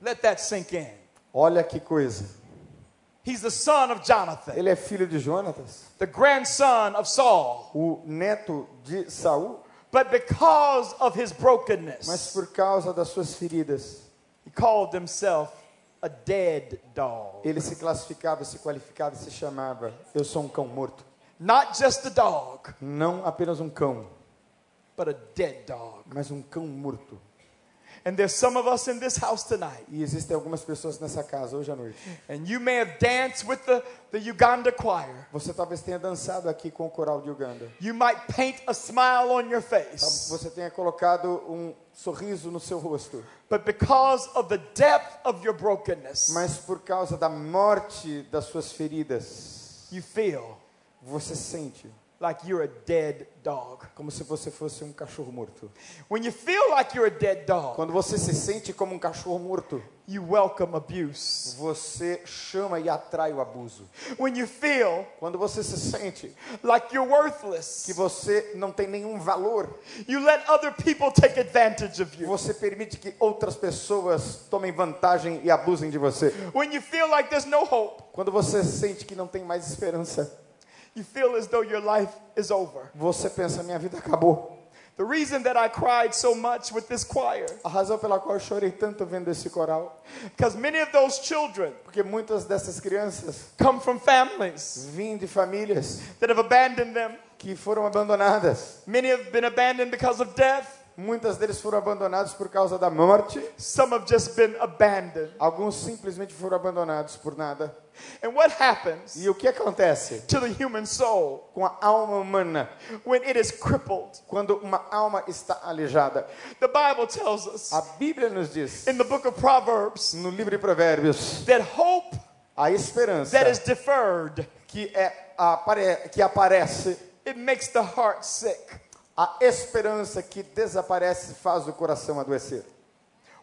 Let that sink in.
Olha que coisa.
He's the son of Jonathan,
Ele é filho de Jonatas,
the grandson of Saul.
o neto de Saul,
But because of his
mas
brokenness,
por causa das suas feridas,
he called himself.
Ele se classificava, se qualificava e se chamava: Eu sou um cão morto.
Not just a dog,
Não apenas um cão,
but a dead dog.
mas um cão morto.
And there's some of us in this house tonight,
E existem algumas pessoas nessa casa hoje à noite.
and you may have danced with the, the Uganda choir.
Você talvez tenha dançado aqui com o coral de Uganda.
You might paint a smile on your face.
Você tenha colocado um sorriso no seu rosto.
But because of the depth of your brokenness,
Mas por causa da morte das suas feridas,
you feel
você sente
like you're a dead dog.
como se você fosse um cachorro morto.
When you feel like you're a dead dog,
Quando você se sente como um cachorro morto,
you welcome abuse.
você chama e atrai o abuso.
When you feel
Quando você se sente
like you're worthless,
que você não tem nenhum valor,
you let other people take advantage of you.
você permite que outras pessoas tomem vantagem e abusem de você.
When you feel like there's no hope,
Quando você sente que não tem mais esperança,
you feel as though your life is over.
você pensa: minha vida acabou.
The reason that I cried so much with this choir,
A razão pela qual eu chorei tanto vendo esse coral,
because many of those children
porque muitas dessas crianças
come from families
vêm de famílias
that have abandoned them.
que foram abandonadas.
Many have been abandoned because of death.
Muitas deles foram abandonados por causa da morte.
Some have just been abandoned.
Alguns simplesmente foram abandonados por nada.
And what happens
E o que acontece
to the human soul
com a alma humana
when it is crippled?
quando uma alma está aleijada?
The Bible tells us
A Bíblia nos diz,
in the book of Proverbs
no livro de Provérbios,
that hope
a esperança
that is deferred,
que, é, apare, que aparece,
it makes the heart sick.
A esperança que desaparece faz o coração adoecer.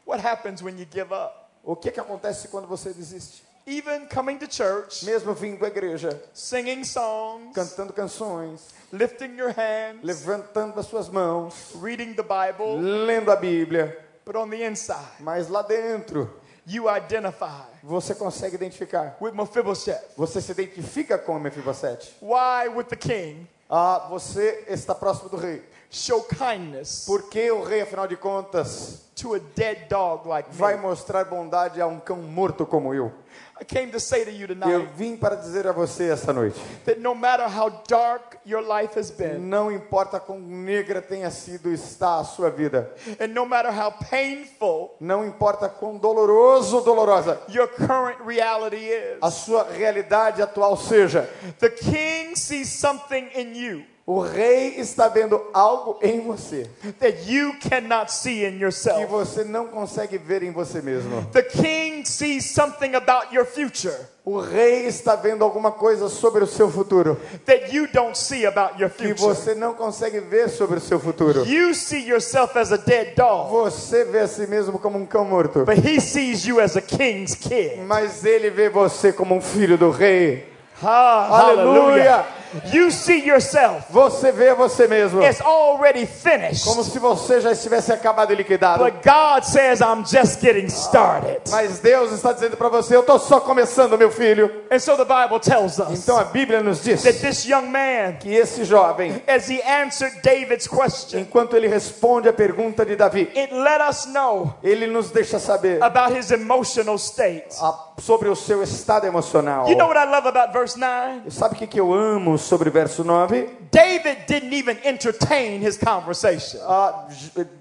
What happens when you give up?
O que, que acontece quando você desiste?
Even coming to church,
Mesmo vindo à igreja,
singing songs,
cantando canções,
lifting your hands,
levantando as suas mãos,
reading the Bible,
lendo a Bíblia,
but on the inside,
mas lá dentro
you identify
você consegue identificar.
with Mephibosheth.
Você se identifica com Mefibosete.
Why with the king?
Ah, você está próximo do rei.
Show kindness
Porque o rei, afinal de contas,
to a dead dog like
vai
me.
mostrar bondade a um cão morto como eu.
I came to say to you
Eu
tonight
vim para dizer a você esta noite:
that no matter how dark your life has been,
não importa quão negra tenha sido está a sua vida,
and no matter how painful
não importa quão doloroso ou dolorosa
your current reality
a
is,
sua realidade atual seja,
the king sees something in you
o rei está vendo algo em você
that you cannot see in
que
yourself.
você não consegue ver em você mesmo.
The king sees something about your future
O rei está vendo alguma coisa sobre o seu futuro
that you don't see about your
que
future.
você não consegue ver sobre o seu futuro.
You see yourself as a dead dog,
Você vê a si mesmo como um cão morto,
but he sees you as a king's kid.
mas ele vê você como um filho do rei.
Ah,
Aleluia.
You see yourself
Você vê você mesmo
as already finished.
como se você já estivesse acabado e liquidado.
But God says, I'm just getting started.
Mas Deus está dizendo para você: Eu estou só começando, meu filho.
And so the Bible tells us
Então a Bíblia nos diz
that this young man,
que esse jovem,
as he answered David's question,
enquanto ele responde a pergunta de Davi,
it let us know
ele nos deixa saber
about his emotional state.
sobre o seu estado emocional.
You know what I love about verse 9?
Sabe o que, que eu amo sobre o verso 9?
David didn't even entertain his conversation.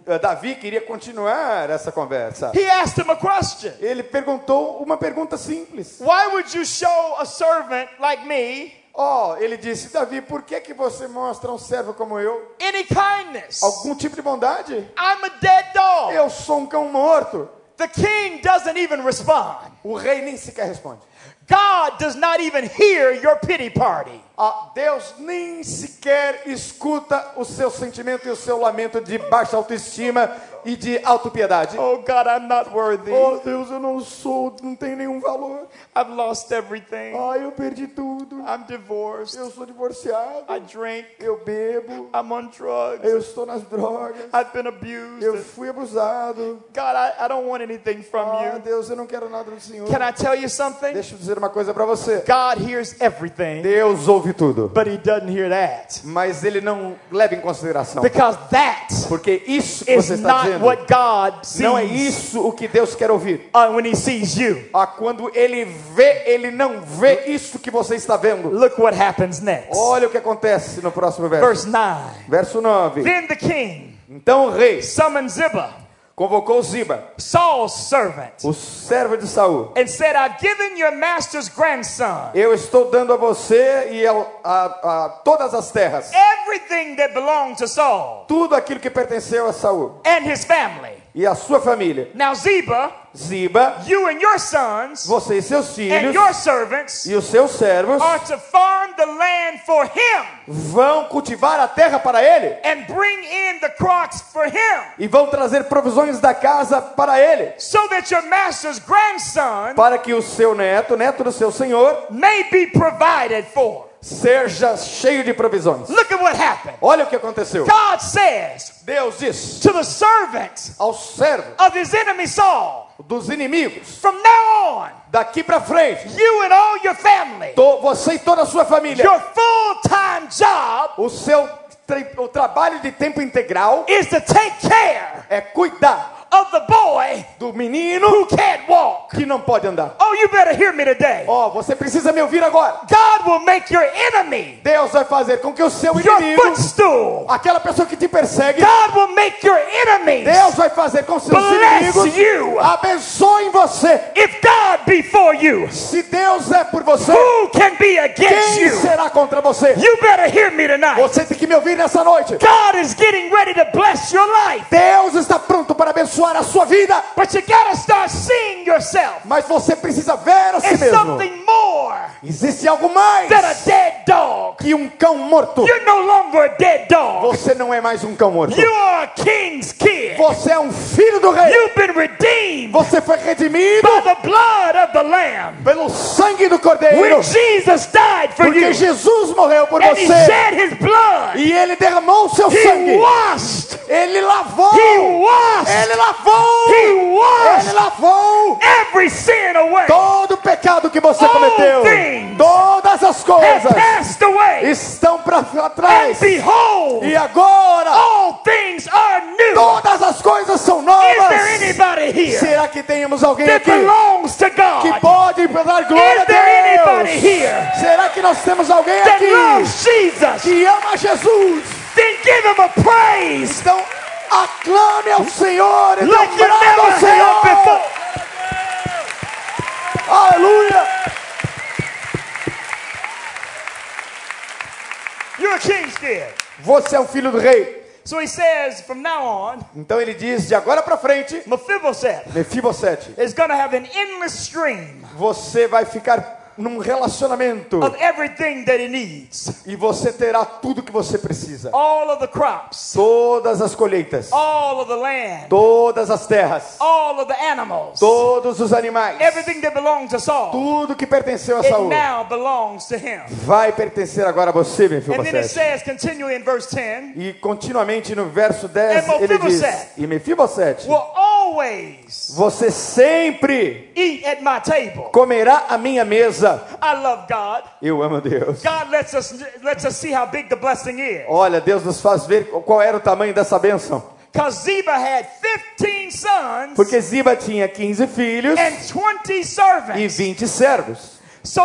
Eh, Davi queria continuar essa conversa.
He asked him a question.
Ele perguntou uma pergunta simples.
Why would you show a servant like me
Ó, ele disse: Davi, por que que você mostra um servo como eu
any kindness?
algum tipo de bondade?
I'm a dead dog.
Eu sou um cão morto.
The king doesn't even respond.
O rei nem sequer responde.
God does not even hear your pity party.
Ah, Deus nem sequer escuta o seu sentimento e o seu lamento de baixa autoestima e de autopiedade.
Oh God, I'm not worthy.
Oh Deus, eu não sou, não tenho nenhum valor.
I've lost everything.
Ai, eu perdi tudo.
I'm divorced.
Eu sou divorciado.
I drink.
Eu bebo.
I'm on drugs.
Eu estou nas drogas.
I've been abused.
Eu fui abusado.
God, I, I don't want anything from
Ah,
you.
Deus, eu não quero nada do Senhor.
Can I tell you something?
Deixa eu dizer uma coisa para você.
God hears everything,
Deus ouve tudo,
but He doesn't hear that.
mas ele não leva em consideração.
Because that
Porque isso que você está dizendo
what God
não é isso o que Deus quer ouvir.
uh, when He sees you.
Ah, quando ele vê, ele não vê isso que você está vendo.
Look what happens next.
Olha o que acontece no próximo verso.
Verse 9.
Verso 9.
Then the king
Então o rei
summoned Ziba,
convocou Ziba,
Saul's servant,
o servo de Saul.
and said, I've given your master's grandson
Eu estou dando a você e ao- a, a todas as terras,
everything that belonged to Saul
tudo aquilo que pertenceu a Saul
and his family.
E a sua família.
Now, Ziba,
Ziba,
you and your sons
você e seus
and
filhos
your servants
e os seus servos
are to farm the land for him
vão cultivar a terra para ele
and bring in the crops for him,
e vão trazer provisões da casa para ele,
so that your master's grandson
para que o seu neto, neto do seu senhor,
may be provided for.
Seja cheio de provisões.
Look at what happened.
Olha o que aconteceu.
God says
Deus diz
to the servant
aos servos
of his enemy Saul,
dos inimigos,
from now on,
daqui para frente,
you and all your family,
to- você e toda a sua família,
your full-time job
o seu o trabalho de tempo integral
is to take care
é cuidar
of the boy
do menino
who can't walk.
que não pode andar.
Oh, you better hear me today.
Ó, você precisa me ouvir agora.
God will make your enemy
Deus vai fazer com que o seu
your
inimigo,
footstool.
aquela pessoa que te persegue,
God will make your enemies
Deus vai fazer com seus
bless
inimigos
you.
abençoem você.
If God be for you,
Se Deus é por você,
who can be against
quem
you?
será contra você?
You better hear me tonight.
Você tem que me ouvir nessa noite.
God is getting ready to bless your life,
Deus está pronto para abençoar a sua vida,
but you gotta start seeing yourself.
Mas você precisa ver a si mesmo.
something more
Existe algo mais que um cão morto.
You're no longer a dead dog.
Você não é mais um cão morto.
You are a king's kid.
Você é um filho do rei.
You've been redeemed
Você foi redimido
by the blood of the Lamb.
pelo sangue do cordeiro.
When Jesus died for
Porque
you,
Jesus morreu por você.
shed His blood,
E ele derramou seu sangue.
washed,
Ele lavou. Ele lavou. Ele lavou todo o pecado que você cometeu. Todas as coisas
away,
estão para
and
trás.
behold,
E agora
all things are new.
todas as coisas são
Is
novas.
there anybody here
Será que temos alguém
that
aqui
belongs to
que
God?
pode dar glória
Is there
a
anybody
Deus?
here
Será que nós temos alguém
that
aqui
loves Jesus?
que ama Jesus?
Then give Him a praise
Então aclame ao Senhor e
like
ao Senhor. Aleluia!
You're a king's kid.
Você é um filho do rei.
So he says, from now on,
Então ele diz de agora para frente,
Mephibosheth
Mefibosete,
is have an endless stream
você vai ficar num relacionamento
of everything that he needs.
e você terá tudo que você precisa.
All of the crops,
Todas as colheitas,
all of the land,
todas as terras,
all of the animals,
todos os animais,
everything that belongs to Saul,
tudo que pertenceu a
it
Saul
now belongs to him.
vai pertencer agora a você,
And then it says continually in verse 10,
E continuamente no verso 10
And
ele diz: E Mefibosete,
will always
você sempre
eat at my table.
comerá a minha mesa.
I love God.
Eu amo Deus.
God lets us lets us see how big the blessing is.
Olha, Deus nos faz ver qual era o tamanho dessa bênção.
Because Ziba had 15 sons
Porque Ziba tinha 15 filhos
and 20
e
servants.
20 servos.
So,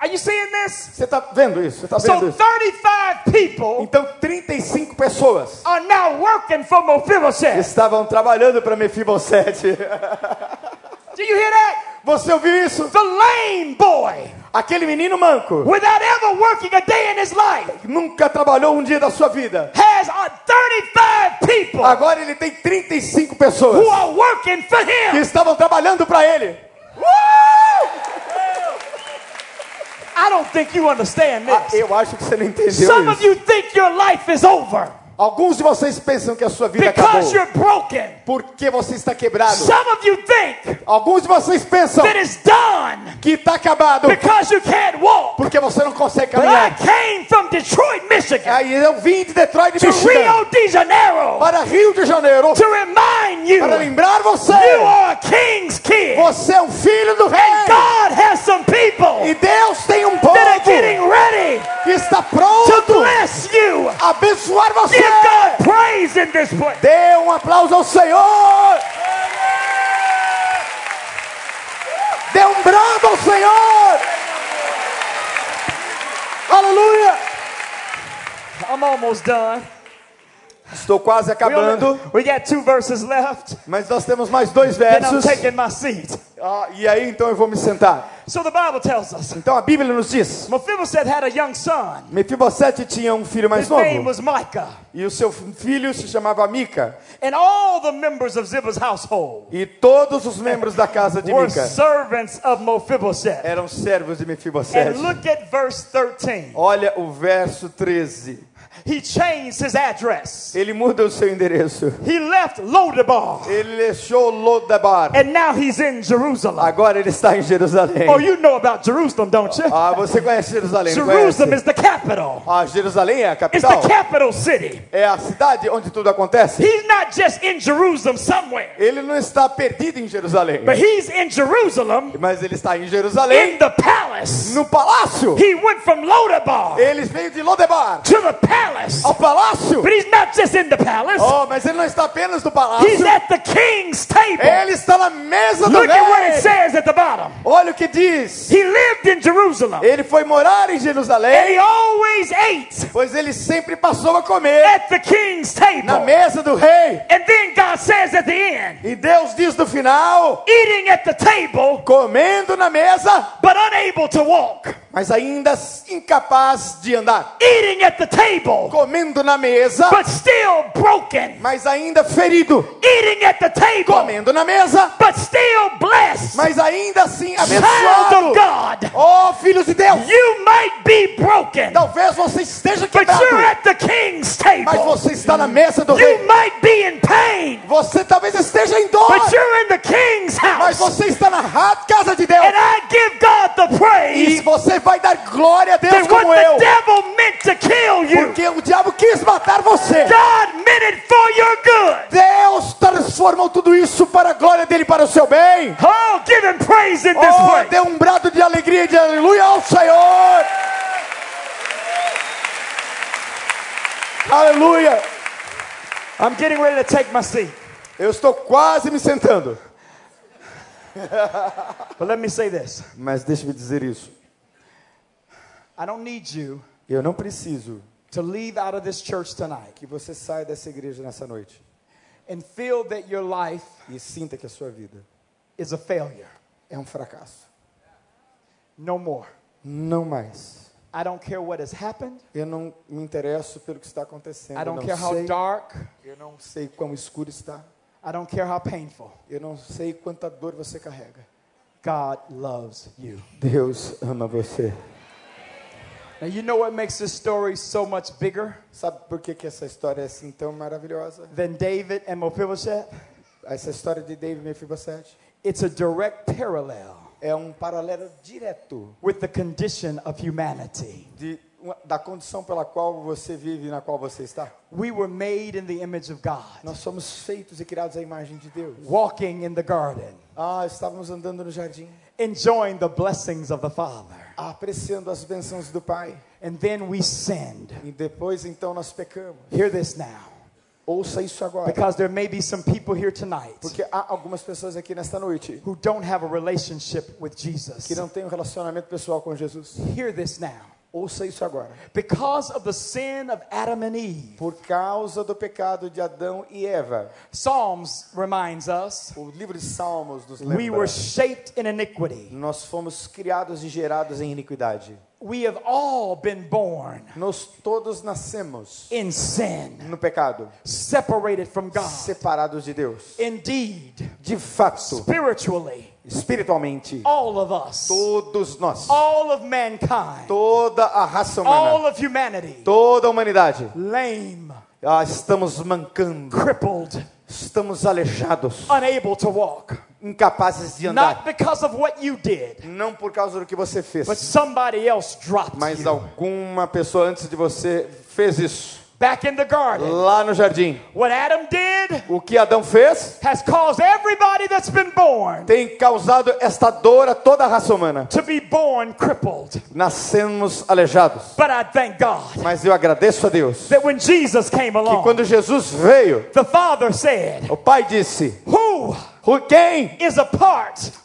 are you seeing this?
Você está vendo isso? Você
So
vendo isso?
35 people
Então 35 pessoas
are now working for Mephibosheth.
estavam trabalhando para Mefibosete.
Do you hear that?
Você ouviu isso?
The lame boy,
Aquele menino manco
without ever working a day in his life,
que nunca trabalhou um dia da sua vida.
has uh, 35 people
Agora ele tem 35
who
pessoas
are working for
que
him.
estavam trabalhando para ele.
I don't think you understand
Ah,
this.
eu acho que você não entendeu
Some of
isso.
you think your life is over
Alguns de vocês pensam que a sua vida acabou
because you're broken.
porque você está quebrado.
Some of you think
Alguns de vocês pensam que está acabado porque você não consegue caminhar.
Detroit,
Aí eu vim de Detroit,
to
Michigan,
Rio de Janeiro
para Rio de Janeiro,
you
para lembrar você,
you are a king's kid.
você é um filho do rei.
God has some people
E Deus tem um povo
getting ready
que está
to
pronto
bless you.
a abençoar
Give. God praise in this place.
Dê um aplauso ao Senhor. Dê um brado ao Senhor. Aleluia.
I'm almost done.
Estou quase
We,
acabando,
we got two verses left.
mas nós temos mais dois
Then I'm
versos.
taking my seat.
Ah, e aí então eu vou me sentar.
So the Bible tells us
Então a Bíblia nos diz:
Mephibosheth had a young son.
Mefibosete tinha um filho mais
His name
novo
was Micah.
e o seu filho se chamava Mica
And all the members of Ziba's household
e todos os membros da casa de
were
Mica
servants of Mephibosheth.
eram servos de Mefibosete.
And look at verse 13.
Olha o verso 13.
He changed his address.
Ele muda o seu endereço.
He left Lodabar.
Ele deixou Lodabar.
And now he's in Jerusalem.
Agora ele está em Jerusalém.
Oh, you know about Jerusalem, don't you?
Ah, você conhece Jerusalém,
Jerusalem
conhece?
is the capital.
Ah, Jerusalém é a
It's
capital.
the capital city.
É a cidade onde tudo acontece.
He's not just in Jerusalem somewhere,
Ele não está perdido em Jerusalém,
but he's in Jerusalem
mas ele está em Jerusalém,
in the palace.
no palácio.
He went from Lodabar
Ele veio de Lodebar
to the palace.
Ao palácio.
But he's not just in the palace,
Oh, mas ele não está apenas no
he's
palácio.
at the king's table.
Ele está na mesa do
Look at what it
rei.
says at the bottom.
Olha o que diz.
He lived in Jerusalem,
Ele foi morar em
and
Jerusalém,
he always ate
pois ele sempre passou a comer
at the king's table.
na mesa do rei.
And then God says at the end,
E Deus diz no final,
eating at the table,
comendo na mesa,
but unable to walk.
Mas ainda incapaz de andar.
Eating at the table,
Comendo na mesa,
but still broken.
mas ainda ferido.
Eating at the table,
Comendo na mesa,
but still blessed.
mas ainda assim
Child
abençoado.
of God,
Oh, filhos de Deus,
you might be broken,
talvez você esteja
but you're
quebrado,
at the king's
mas
table.
você está na mesa do
You
rei.
might be in pain,
Você talvez esteja em dor,
but you're in the king's
mas
house.
você está na casa de Deus.
And I give God the
E
praise
você vai dar glória a Deus como eu.
the devil meant to kill you,
Porque o diabo quis matar você.
God meant it for your good.
Deus transformou tudo isso para a glória dele, para o seu bem.
Oh, give him praise in this
Oh, dê um brado de alegria e de aleluia ao Senhor. Aleluia.
I'm getting ready to take my seat.
Eu estou quase me sentando.
But let me say this
Mas deixe-me dizer isso.
I don't need you
Eu não preciso
to leave out of this church tonight
que você saia dessa igreja nessa noite
and feel that your life
e sinta que a sua vida
is a failure.
é um fracasso.
No more.
Não mais.
I don't care what has happened.
Eu não me interesso pelo que está acontecendo.
I don't
não
care how
sei,
dark.
eu não sei quão escuro está.
I don't care how painful.
Eu não sei quanta dor você carrega.
God loves you.
Deus ama você.
Now, you know what makes this story so much bigger
Sabe por que, que essa história é assim tão maravilhosa?
than David and Mephibosheth?
Essa história de David e Mefibosete
It's a direct parallel
é um paralelo direto
with the condition of humanity.
de, da condição pela qual você vive e na qual você está.
We were made in the image of God,
Nós somos feitos e criados à imagem de Deus.
walking in the garden,
Ah, estávamos andando no jardim,
enjoying the blessings of the Father.
apreciando as bênçãos do Pai.
And then we sinned.
E depois então nós pecamos.
Hear this now.
Ouça isso agora.
Because there may be some people here tonight
Porque há algumas pessoas aqui nesta noite
who don't have a relationship with Jesus.
que não têm um relacionamento pessoal com Jesus.
Hear this now.
Ouça isso agora.
Because of the sin of Adam and Eve,
Por causa do pecado de Adão e Eva,
Psalms reminds us
o livro de Salmos nos
we
lembra.
were shaped in iniquity.
Nós fomos criados e gerados em iniquidade.
We have all been born
Nós todos nascemos
in sin,
no pecado,
separated from God.
separados de Deus.
Indeed,
De fato,
spiritually,
espiritualmente.
All of us.
Todos nós,
All of mankind.
toda a raça
All
humana,
of humanity.
toda a humanidade,
Lame,
ah, estamos mancando,
crippled,
estamos aleijados,
unable to walk.
incapazes de andar.
did,
Não por causa do que você fez,
but somebody else dropped
mas alguma pessoa antes de você fez isso.
Back in the garden.
Lá no jardim,
What Adam did
o que Adão fez
has caused everybody that's been born
tem causado esta dor a toda a raça humana.
to be born crippled.
Nascemos aleijados.
But I thank God
Mas eu agradeço a Deus
that when Jesus came
que
along,
quando Jesus veio,
the Father said,
o Pai disse:
Who
"O- quem
is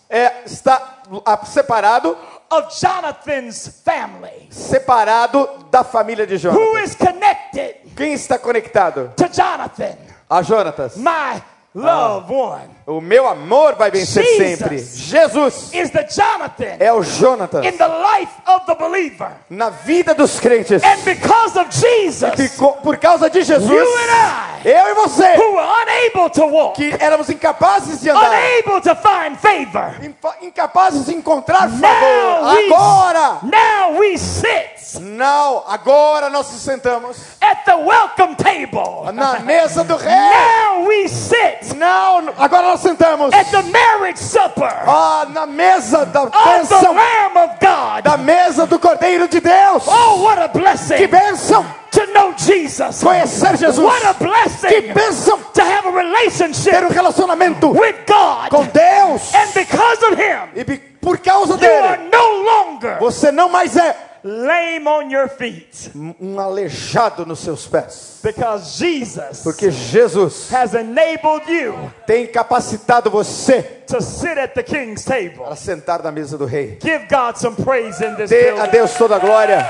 é, está separado,
of Jonathan's family?
separado da família de
Who
Jonatas?
is connected
Quem está conectado
to Jonathan,
a Jonatas?
my loved one?
O meu amor vai vencer
Jesus.
sempre. Jesus
Is the Jonathan
é o Jonatas
in the life of the believer.
na vida dos crentes.
And because of Jesus,
Ficou- por causa de Jesus,
you and I,
eu e você,
who were unable to walk,
que éramos incapazes de andar,
unable to find favor,
incapazes de encontrar favor,
now we,
agora,
now we sit
não, agora nós nos sentamos
at the welcome table.
na mesa do rei.
Now we sit
Não, agora nós sentamos
at the marriage supper
ah, na mesa da
of the
bênção,
Lamb of God.
da mesa do Cordeiro de Deus.
Oh, what a
Que
blessing
bênção
to know Jesus.
conhecer Jesus.
What a
Que
blessing
bênção
to have a
ter
relationship
um relacionamento
with God.
com Deus.
And because of Him,
E por causa
you are
dele,
no longer
você não mais é
lame on your feet.
um aleijado nos seus pés.
Because Jesus
Porque Jesus
has enabled you
tem capacitado você
to sit at the king's table.
para sentar na mesa do rei.
Give God some praise in this
Dê a. Deus toda a glória.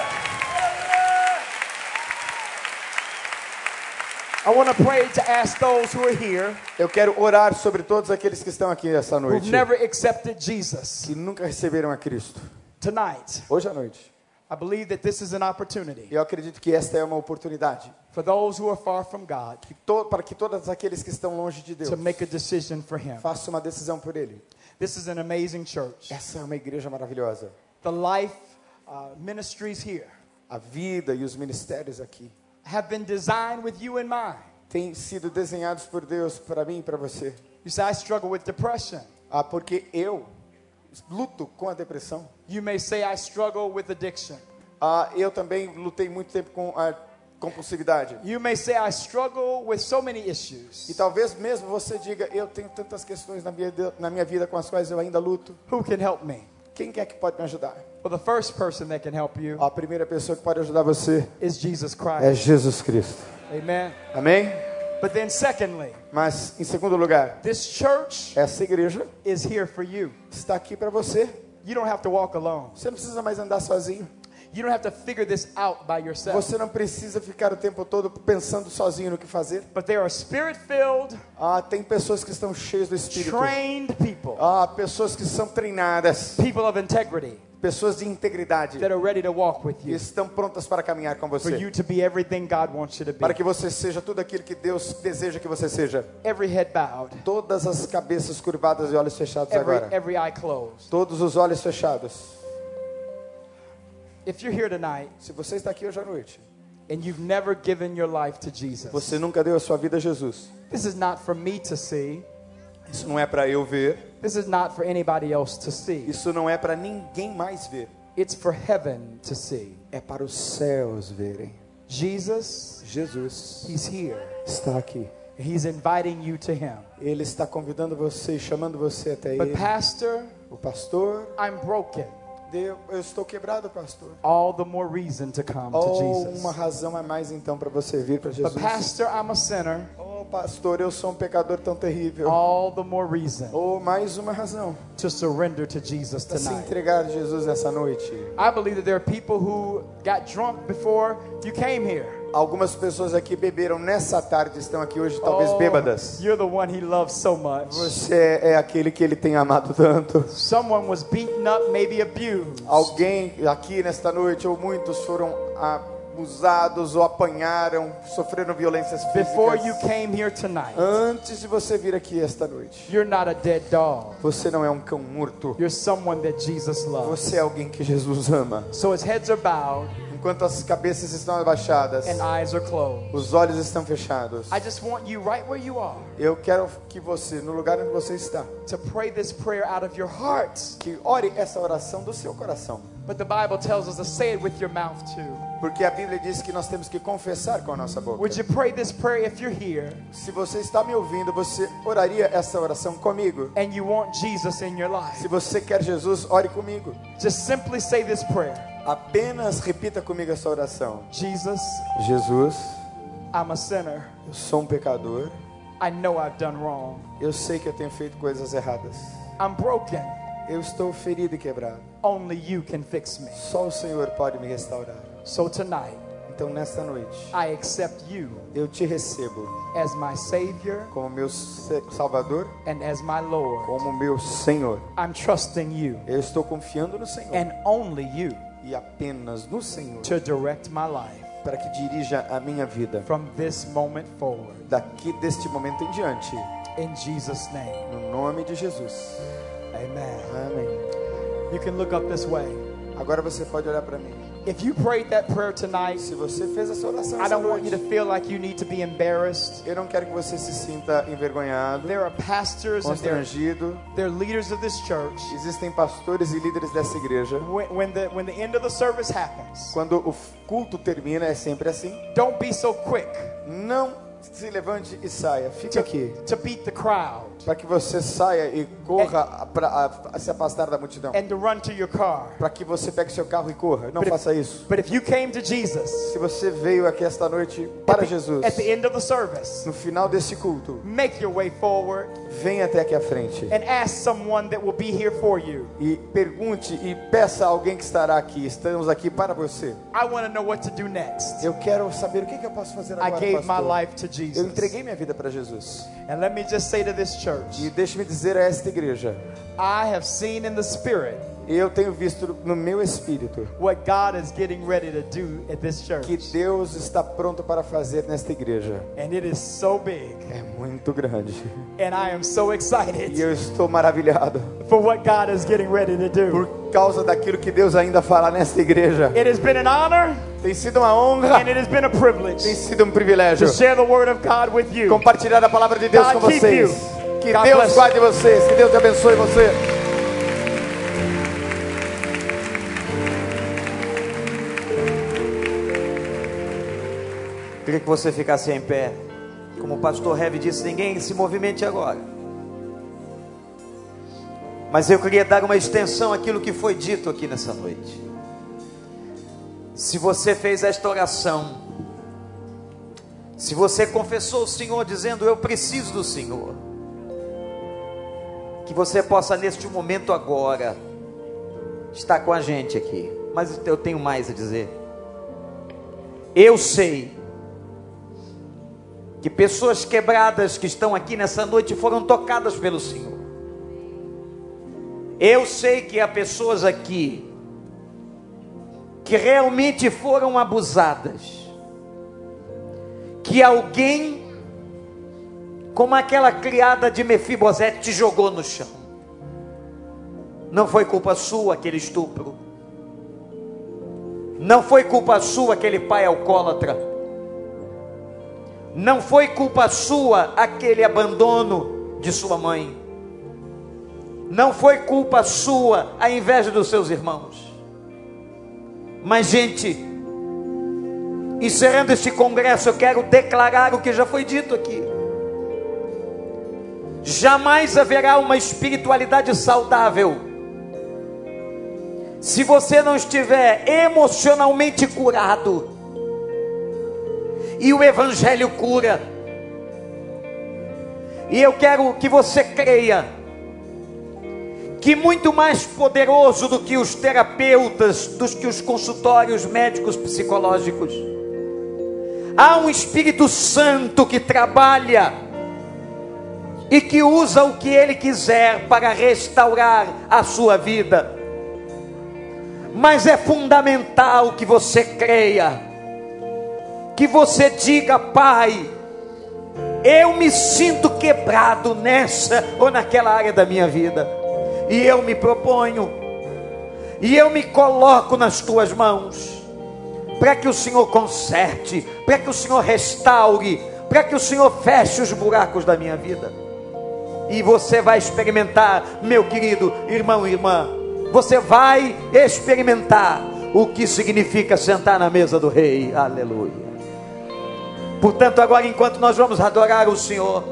I want to pray to ask those who are here
Eu quero orar sobre todos aqueles que estão aqui essa
who've
noite
never accepted Jesus
que nunca receberam a Cristo.
tonight.
Hoje à noite.
I believe that this is an opportunity
eu acredito que esta é uma oportunidade
for those who are far from God
que to- para que todos aqueles que estão longe de Deus
to make a decision for Him.
façam uma decisão por Ele.
This is an amazing church.
Essa é uma igreja maravilhosa.
The life uh, ministries here
A vida e os ministérios aqui
have been designed with you in mind.
têm sido desenhados por Deus para mim e para você.
You say, I struggle with depression.
Ah, porque eu luto com a depressão.
You may say, I struggle with addiction.
Ah, eu também lutei muito tempo com a compulsividade.
You may say, I struggle with so many
E
issues.
talvez mesmo você diga, eu tenho tantas questões na minha, na minha vida com as quais eu ainda luto.
Who can help me?
Quem é que pode me ajudar?
Well, the first person that can help you
A primeira pessoa que pode ajudar você
is Jesus
é
Christ.
Jesus Cristo.
Amen.
Amém?
But then, secondly,
Mas, em segundo lugar,
this church
essa igreja
is here for you.
está aqui para você.
You don't have to walk alone.
Você não precisa mais andar sozinho.
You don't have to figure this out by yourself.
Você não precisa ficar o tempo todo pensando sozinho no que fazer.
But there are spirit filled,
Ah, tem pessoas que estão cheias do Espírito.
trained people,
Ah, pessoas que são treinadas.
people of integrity
Pessoas de integridade.
that are ready to walk with
E
you
estão prontas para caminhar com
for
você.
you to be everything God wants you to
Para que você seja tudo aquilo que Deus deseja que você seja.
Every head bowed,
Todas as cabeças curvadas e olhos fechados
every,
agora.
every.
Todos os olhos fechados.
If you're here tonight
Se você está aqui hoje à noite,
and you've never given your life to Jesus,
você nunca deu a sua vida a Jesus.
this is not for me to see.
Isso não é para eu ver.
This is not for anybody else to see.
Isso não é para ninguém mais ver.
It's for heaven to see.
É para os céus verem.
Jesus,
Jesus
He's here.
está aqui.
He's inviting you to Him.
Ele está convidando você chamando você até
But,
ele.
Pastor,
O pastor,
I'm broken.
Deu, eu estou quebrado, pastor.
All the more reason to come to
Ou
Jesus.
uma razão a mais então para você vir para
But,
Jesus.
Pastor, I'm a sinner.
Oh, pastor, eu sou um pecador tão terrível.
All the more reason
Ou mais uma razão
to surrender to Jesus
para se
tonight.
entregar a Jesus nessa noite.
I believe that there are people who got drunk before you came here.
Algumas pessoas aqui beberam nessa tarde, estão aqui hoje talvez
Oh,
bêbadas.
You're the one he loves so much.
Você é aquele que ele tem amado tanto.
Someone was beaten up, maybe abused.
Alguém aqui nesta noite, ou muitos, foram abusados ou apanharam, sofreram violências
Before you
físicas.
came here tonight,
Antes de você vir aqui esta noite,
you're not a dead dog.
você não é um cão morto.
You're someone that Jesus loves.
Você é alguém que Jesus ama.
So as heads are bowed
Enquanto as cabeças estão abaixadas,
and eyes are closed,
os olhos estão fechados.
I just want you right where you are
Eu quero que você, no lugar onde você está,
to pray this prayer out of your heart.
que ore essa oração do seu coração.
But the Bible tells us to say it with your mouth too.
Porque a Bíblia diz que nós temos que confessar com a nossa boca.
Would you pray this prayer if you're here
Se você está me ouvindo, você oraria essa oração comigo.
and you want Jesus in your life?
Se você quer Jesus, ore comigo.
Just simply say this prayer
Apenas repita comigo essa oração.
Jesus,
Jesus,
I'm a sinner.
eu sou um pecador.
I know I've done wrong.
Eu sei que eu tenho feito coisas erradas.
I'm broken.
Eu estou ferido e quebrado.
Only you can fix me.
Só o Senhor pode me restaurar.
So tonight,
Então, nesta noite,
I accept you
eu te recebo
as my Savior
como meu Salvador,
and as my Lord.
como meu Senhor.
I'm trusting you
Eu estou confiando no Senhor
and only you
e apenas no Senhor
to direct my life
para que dirija a minha vida
from this moment forward.
daqui deste momento em diante,
In Jesus' name,
no nome de Jesus.
amen.
Amém.
You can look up this way.
Agora você pode olhar para mim.
If you prayed that prayer tonight,
Se você fez essa oração
I don't want you to feel like you need to be embarrassed.
eu não quero que você se sinta envergonhado,
There are pastors and they're,
constrangido.
they're leaders of this church.
Existem pastores e líderes dessa igreja.
When, when the when the end of the service happens,
Quando o culto termina, é sempre assim.
don't be so quick
Não se levante e saia. Fique aqui.
to beat the crowd
Para que você saia e corra para se afastar da multidão.
and to run to your car.
Para que você pegue seu carro e corra. Não
But if-
faça isso.
But if you came to Jesus
Se você veio aqui esta noite para Jesus,
at the end of the service,
no final desse culto,
make your way forward
venha até aqui à frente
and ask someone that will be here for you.
e pergunte e peça a alguém que estará aqui. Estamos aqui para você.
I want to know what to do next.
Eu quero saber o que, que eu posso fazer
I
agora,
gave my
pastor.
life to
Eu entreguei minha vida para Jesus.
And let me just say to this church,
E deixe-me dizer a esta igreja,
I have seen in the spirit
eu tenho visto no meu espírito
what God is getting ready to do at this church.
que Deus está pronto para fazer nesta igreja.
And it is so big.
É muito grande.
And I am so
E
excited
eu estou maravilhado
for what God is getting ready to do.
por causa daquilo que Deus ainda fará nesta igreja.
It has been an honor
Tem sido uma honra,
and it has been a privilege
tem sido um privilégio
to share the word of God with you.
compartilhar a palavra de Deus
God
com vocês.
you.
Que
God
Deus
you.
guarde vocês, que Deus abençoe você.
Queria que você ficasse em pé. Como o pastor Heavy disse, ninguém se movimente agora. Mas eu queria dar uma extensão àquilo que foi dito aqui nessa noite. Se você fez esta oração, se você confessou o Senhor dizendo eu preciso do Senhor, que você possa neste momento agora estar com a gente aqui. Mas eu tenho mais a dizer. Eu sei que pessoas quebradas que estão aqui nessa noite foram tocadas pelo Senhor. Eu sei que há pessoas aqui que realmente foram abusadas, que alguém, como aquela criada de Mefibosete, te jogou no chão. Não foi culpa sua aquele estupro. Não foi culpa sua aquele pai alcoólatra. Não foi culpa sua aquele abandono de sua mãe. Não foi culpa sua a inveja dos seus irmãos. Mas, gente, encerrando este congresso, eu quero declarar o que já foi dito aqui. Jamais haverá uma espiritualidade saudável se você não estiver emocionalmente curado. E o Evangelho cura. E eu quero que você creia que muito mais poderoso do que os terapeutas, dos que os consultórios médicos psicológicos, há um Espírito Santo que trabalha e que usa o que ele quiser para restaurar a sua vida. Mas é fundamental que você creia que você diga, Pai, eu me sinto quebrado nessa ou naquela área da minha vida, e eu me proponho, e eu me coloco nas tuas mãos, para que o Senhor conserte, para que o Senhor restaure, para que o Senhor feche os buracos da minha vida. E você vai experimentar, meu querido irmão e irmã, você vai experimentar o que significa sentar na mesa do rei. Aleluia. Portanto, agora, enquanto nós vamos adorar o Senhor,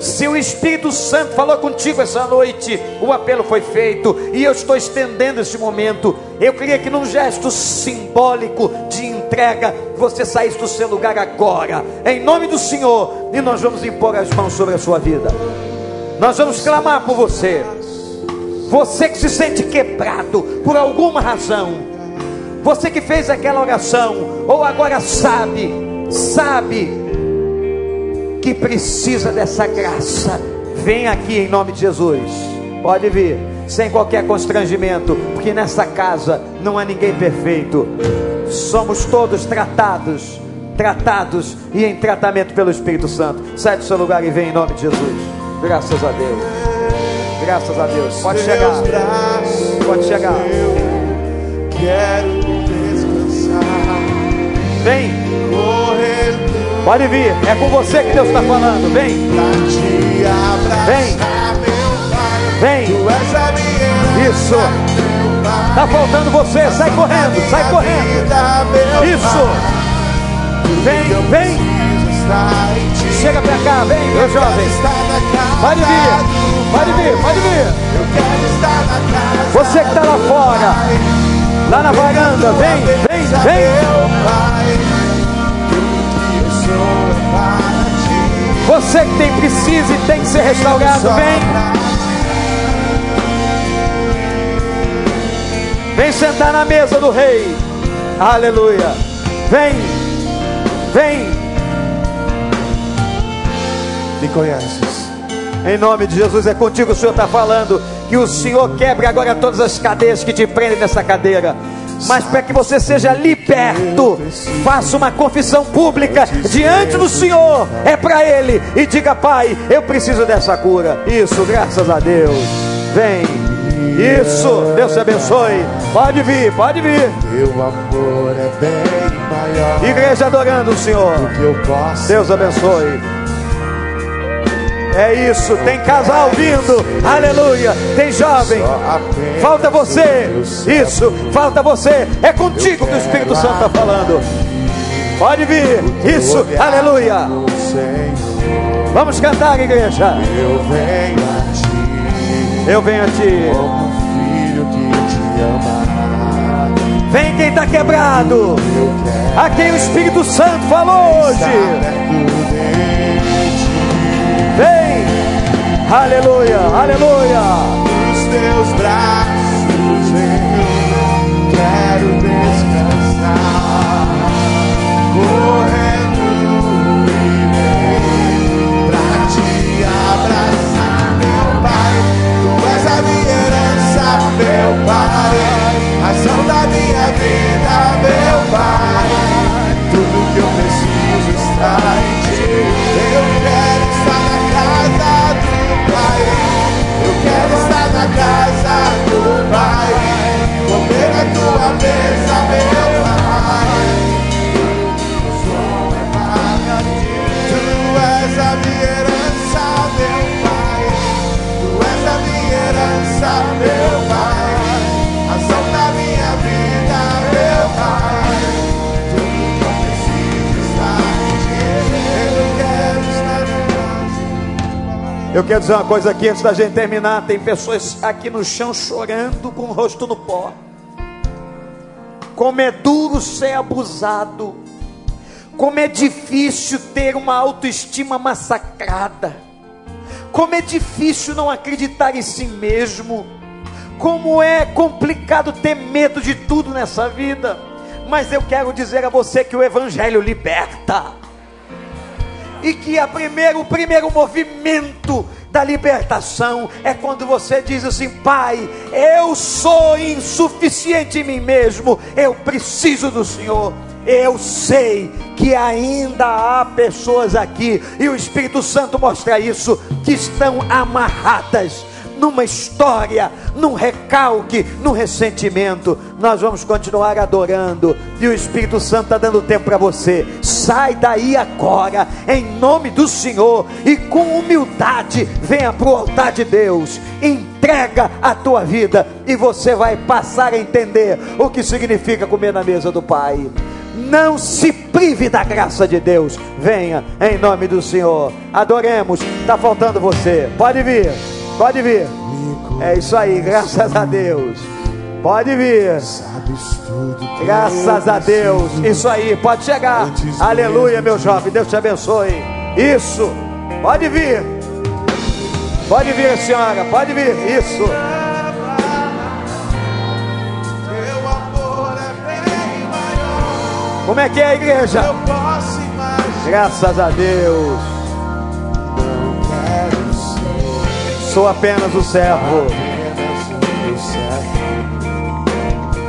se o Espírito Santo falou contigo essa noite, o apelo foi feito e eu estou estendendo esse momento. Eu queria que, num gesto simbólico de entrega, você saísse do seu lugar agora, em nome do Senhor, e nós vamos impor as mãos sobre a sua vida. Nós vamos clamar por você. Você que se sente quebrado por alguma razão, você que fez aquela oração, ou agora sabe sabe que precisa dessa graça, vem aqui em nome de Jesus. Pode vir, sem qualquer constrangimento, porque nessa casa não há ninguém perfeito. Somos todos tratados, tratados e em tratamento pelo Espírito Santo. Sai do seu lugar e vem em nome de Jesus. Graças a Deus. Graças a Deus. Pode chegar. Pode chegar.
Quero descansar.
Vem. Pode vir, é com você que Deus está falando. Vem. Vem. Vem. Isso. Está faltando você. Sai correndo, sai correndo. Isso. Vem, vem. Chega pra cá, vem, meu jovem. Pode vir, pode vir, pode vir. Você que está lá fora, lá na varanda, vem, vem, vem. Você que tem precisa e tem que ser restaurado, vem. Vem sentar na mesa do rei. Aleluia. Vem. Vem.
Me conheces.
Em nome de Jesus, é contigo o Senhor está falando. Que o Senhor quebre agora todas as cadeias que te prendem nessa cadeira mas para que você seja liberto, faça uma confissão pública diante do Senhor, é para Ele, e diga: Pai, eu preciso dessa cura. Isso, graças a Deus. Vem, isso, Deus te abençoe. Pode vir, pode vir.
Teu amor é bem maior.
Igreja adorando o Senhor. Deus abençoe. É isso, tem casal vindo, aleluia. Tem jovem, falta você. Isso, falta você. É contigo que o Espírito Santo está falando. Pode vir, isso, aleluia. Vamos cantar, igreja.
Eu venho a ti,
eu venho a ti.
Como filho que te ama.
Vem quem está quebrado. A quem o Espírito Santo falou hoje. Aleluia, aleluia.
Nos teus braços quero descansar. Correndo pra te abraçar, meu Pai. Tu és a minha herança, meu Pai. Razão da minha vida, eu quero
dizer uma coisa aqui antes da gente terminar. Tem pessoas aqui no chão chorando com o rosto no pó. Como é duro ser abusado. Como é difícil ter uma autoestima massacrada. Como é difícil não acreditar em si mesmo. Como é complicado ter medo de tudo nessa vida. Mas eu quero dizer a você que o Evangelho liberta e que a primeiro, o primeiro movimento da libertação é quando você diz assim: Pai, eu sou insuficiente em mim mesmo, eu preciso do Senhor. Eu sei que ainda há pessoas aqui, e o Espírito Santo mostra isso, que estão amarradas numa história, num recalque, num ressentimento. Nós vamos continuar adorando e o Espírito Santo está dando tempo para você. Sai daí agora, em nome do Senhor, e com humildade venha para o altar de Deus. Entrega a tua vida e você vai passar a entender o que significa comer na mesa do Pai. Não se prive da graça de Deus. Venha em nome do Senhor. Adoremos. Está faltando você. Pode vir. Pode vir. É isso aí, graças a Deus. Pode vir. Graças a Deus. Isso aí, pode chegar. Aleluia, meu jovem. Deus te abençoe. Isso. Pode vir. Pode vir, senhora. Pode vir. Isso.
É.
Como é que é a igreja? Graças a Deus. Sou apenas o servo.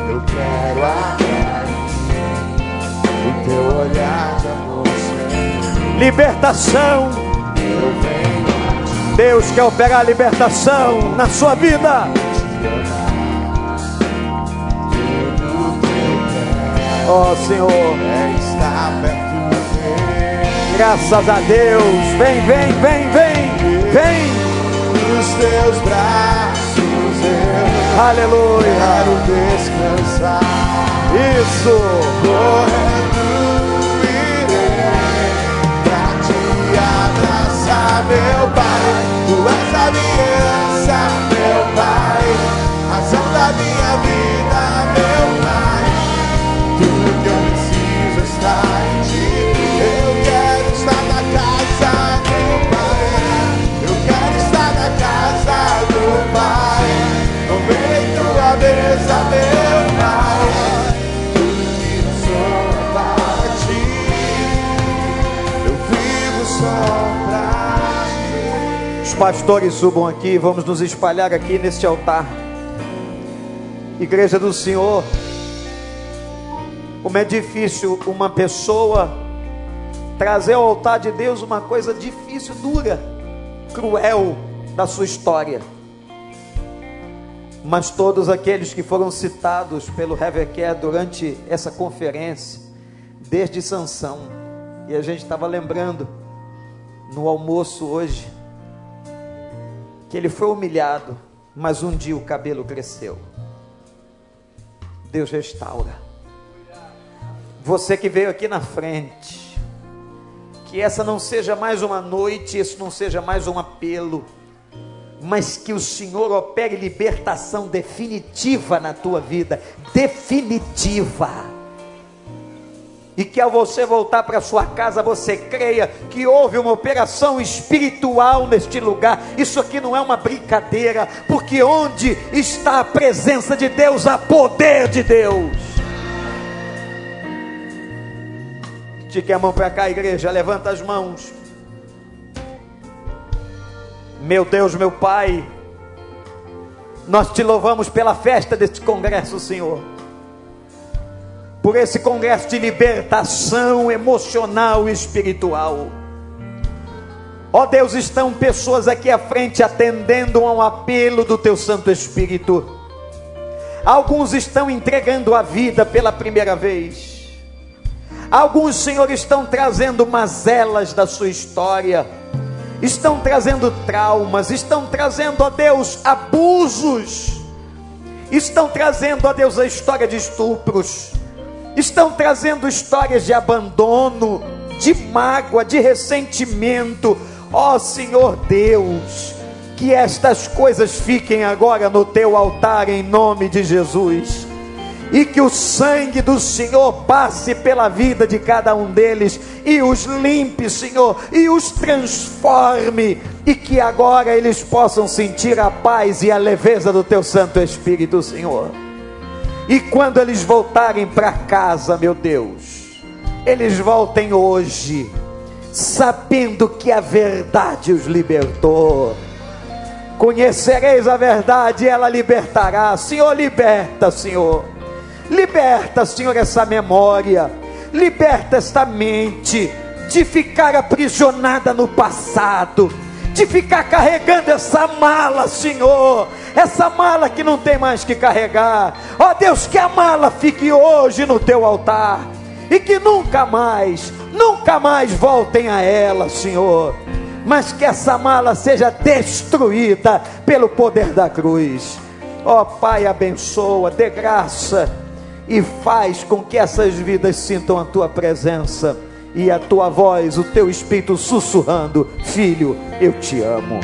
Eu quero o teu olhar. Senhor.
Libertação. Deus quer operar a libertação na sua vida. Ó Senhor,
é
graças a Deus. Vem, vem, vem, vem, vem.
Nos teus braços eu
Aleluia.
quero descansar.
Isso.
Correndo
pastores subam aqui, vamos nos espalhar aqui neste altar. Igreja do Senhor, como é difícil uma pessoa trazer ao altar de Deus uma coisa difícil, dura, cruel da sua história. Mas todos aqueles que foram citados pelo Reverquer durante essa conferência, desde Sansão, e a gente estava lembrando no almoço hoje, que ele foi humilhado, mas um dia o cabelo cresceu. Deus restaura. Você que veio aqui na frente, que essa não seja mais uma noite, isso não seja mais um apelo, mas que o Senhor opere libertação definitiva na tua vida definitiva e que ao você voltar para sua casa você creia que houve uma operação espiritual neste lugar. Isso aqui não é uma brincadeira, porque onde está a presença de Deus, há poder de Deus. Estique a mão para cá, igreja, levanta as mãos. Meu Deus, meu Pai, nós te louvamos pela festa deste congresso, Senhor por esse congresso de libertação emocional e espiritual. Ó Deus, estão pessoas aqui à frente atendendo a um apelo do Teu Santo Espírito. Alguns estão entregando a vida pela primeira vez. Alguns, Senhor, estão trazendo mazelas da sua história. Estão trazendo traumas, estão trazendo, ó Deus, abusos. Estão trazendo, ó Deus, a história de estupros estão trazendo histórias de abandono, de mágoa, de ressentimento. Ó oh, Senhor Deus, que estas coisas fiquem agora no teu altar em nome de Jesus. E que o sangue do Senhor passe pela vida de cada um deles e os limpe, Senhor, e os transforme, e que agora eles possam sentir a paz e a leveza do teu Santo Espírito, Senhor. E quando eles voltarem para casa, meu Deus, eles voltem hoje, sabendo que a verdade os libertou. Conhecereis a verdade, ela libertará. Senhor, liberta, Senhor. Liberta, Senhor, essa memória. liberta esta mente de ficar aprisionada no passado, de ficar carregando essa mala, Senhor, essa mala que não tem mais que carregar. Ó Deus, que a mala fique hoje no teu altar e que nunca mais, nunca mais voltem a ela, Senhor. Mas que essa mala seja destruída pelo poder da cruz. Ó Pai, abençoa, dê graça e faz com que essas vidas sintam a tua presença e a tua voz, o teu espírito sussurrando: Filho, eu te amo.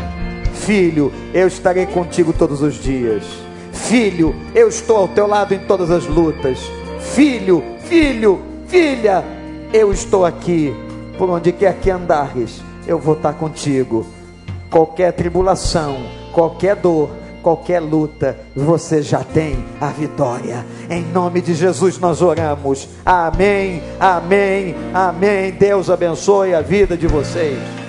Filho, eu estarei contigo todos os dias. Filho, eu estou ao teu lado em todas as lutas. Filho, filho, filha, eu estou aqui. Por onde quer que andares, eu vou estar contigo. Qualquer tribulação, qualquer dor, qualquer luta, você já tem a vitória. Em nome de Jesus nós oramos. Amém, amém, amém. Deus abençoe a vida de vocês.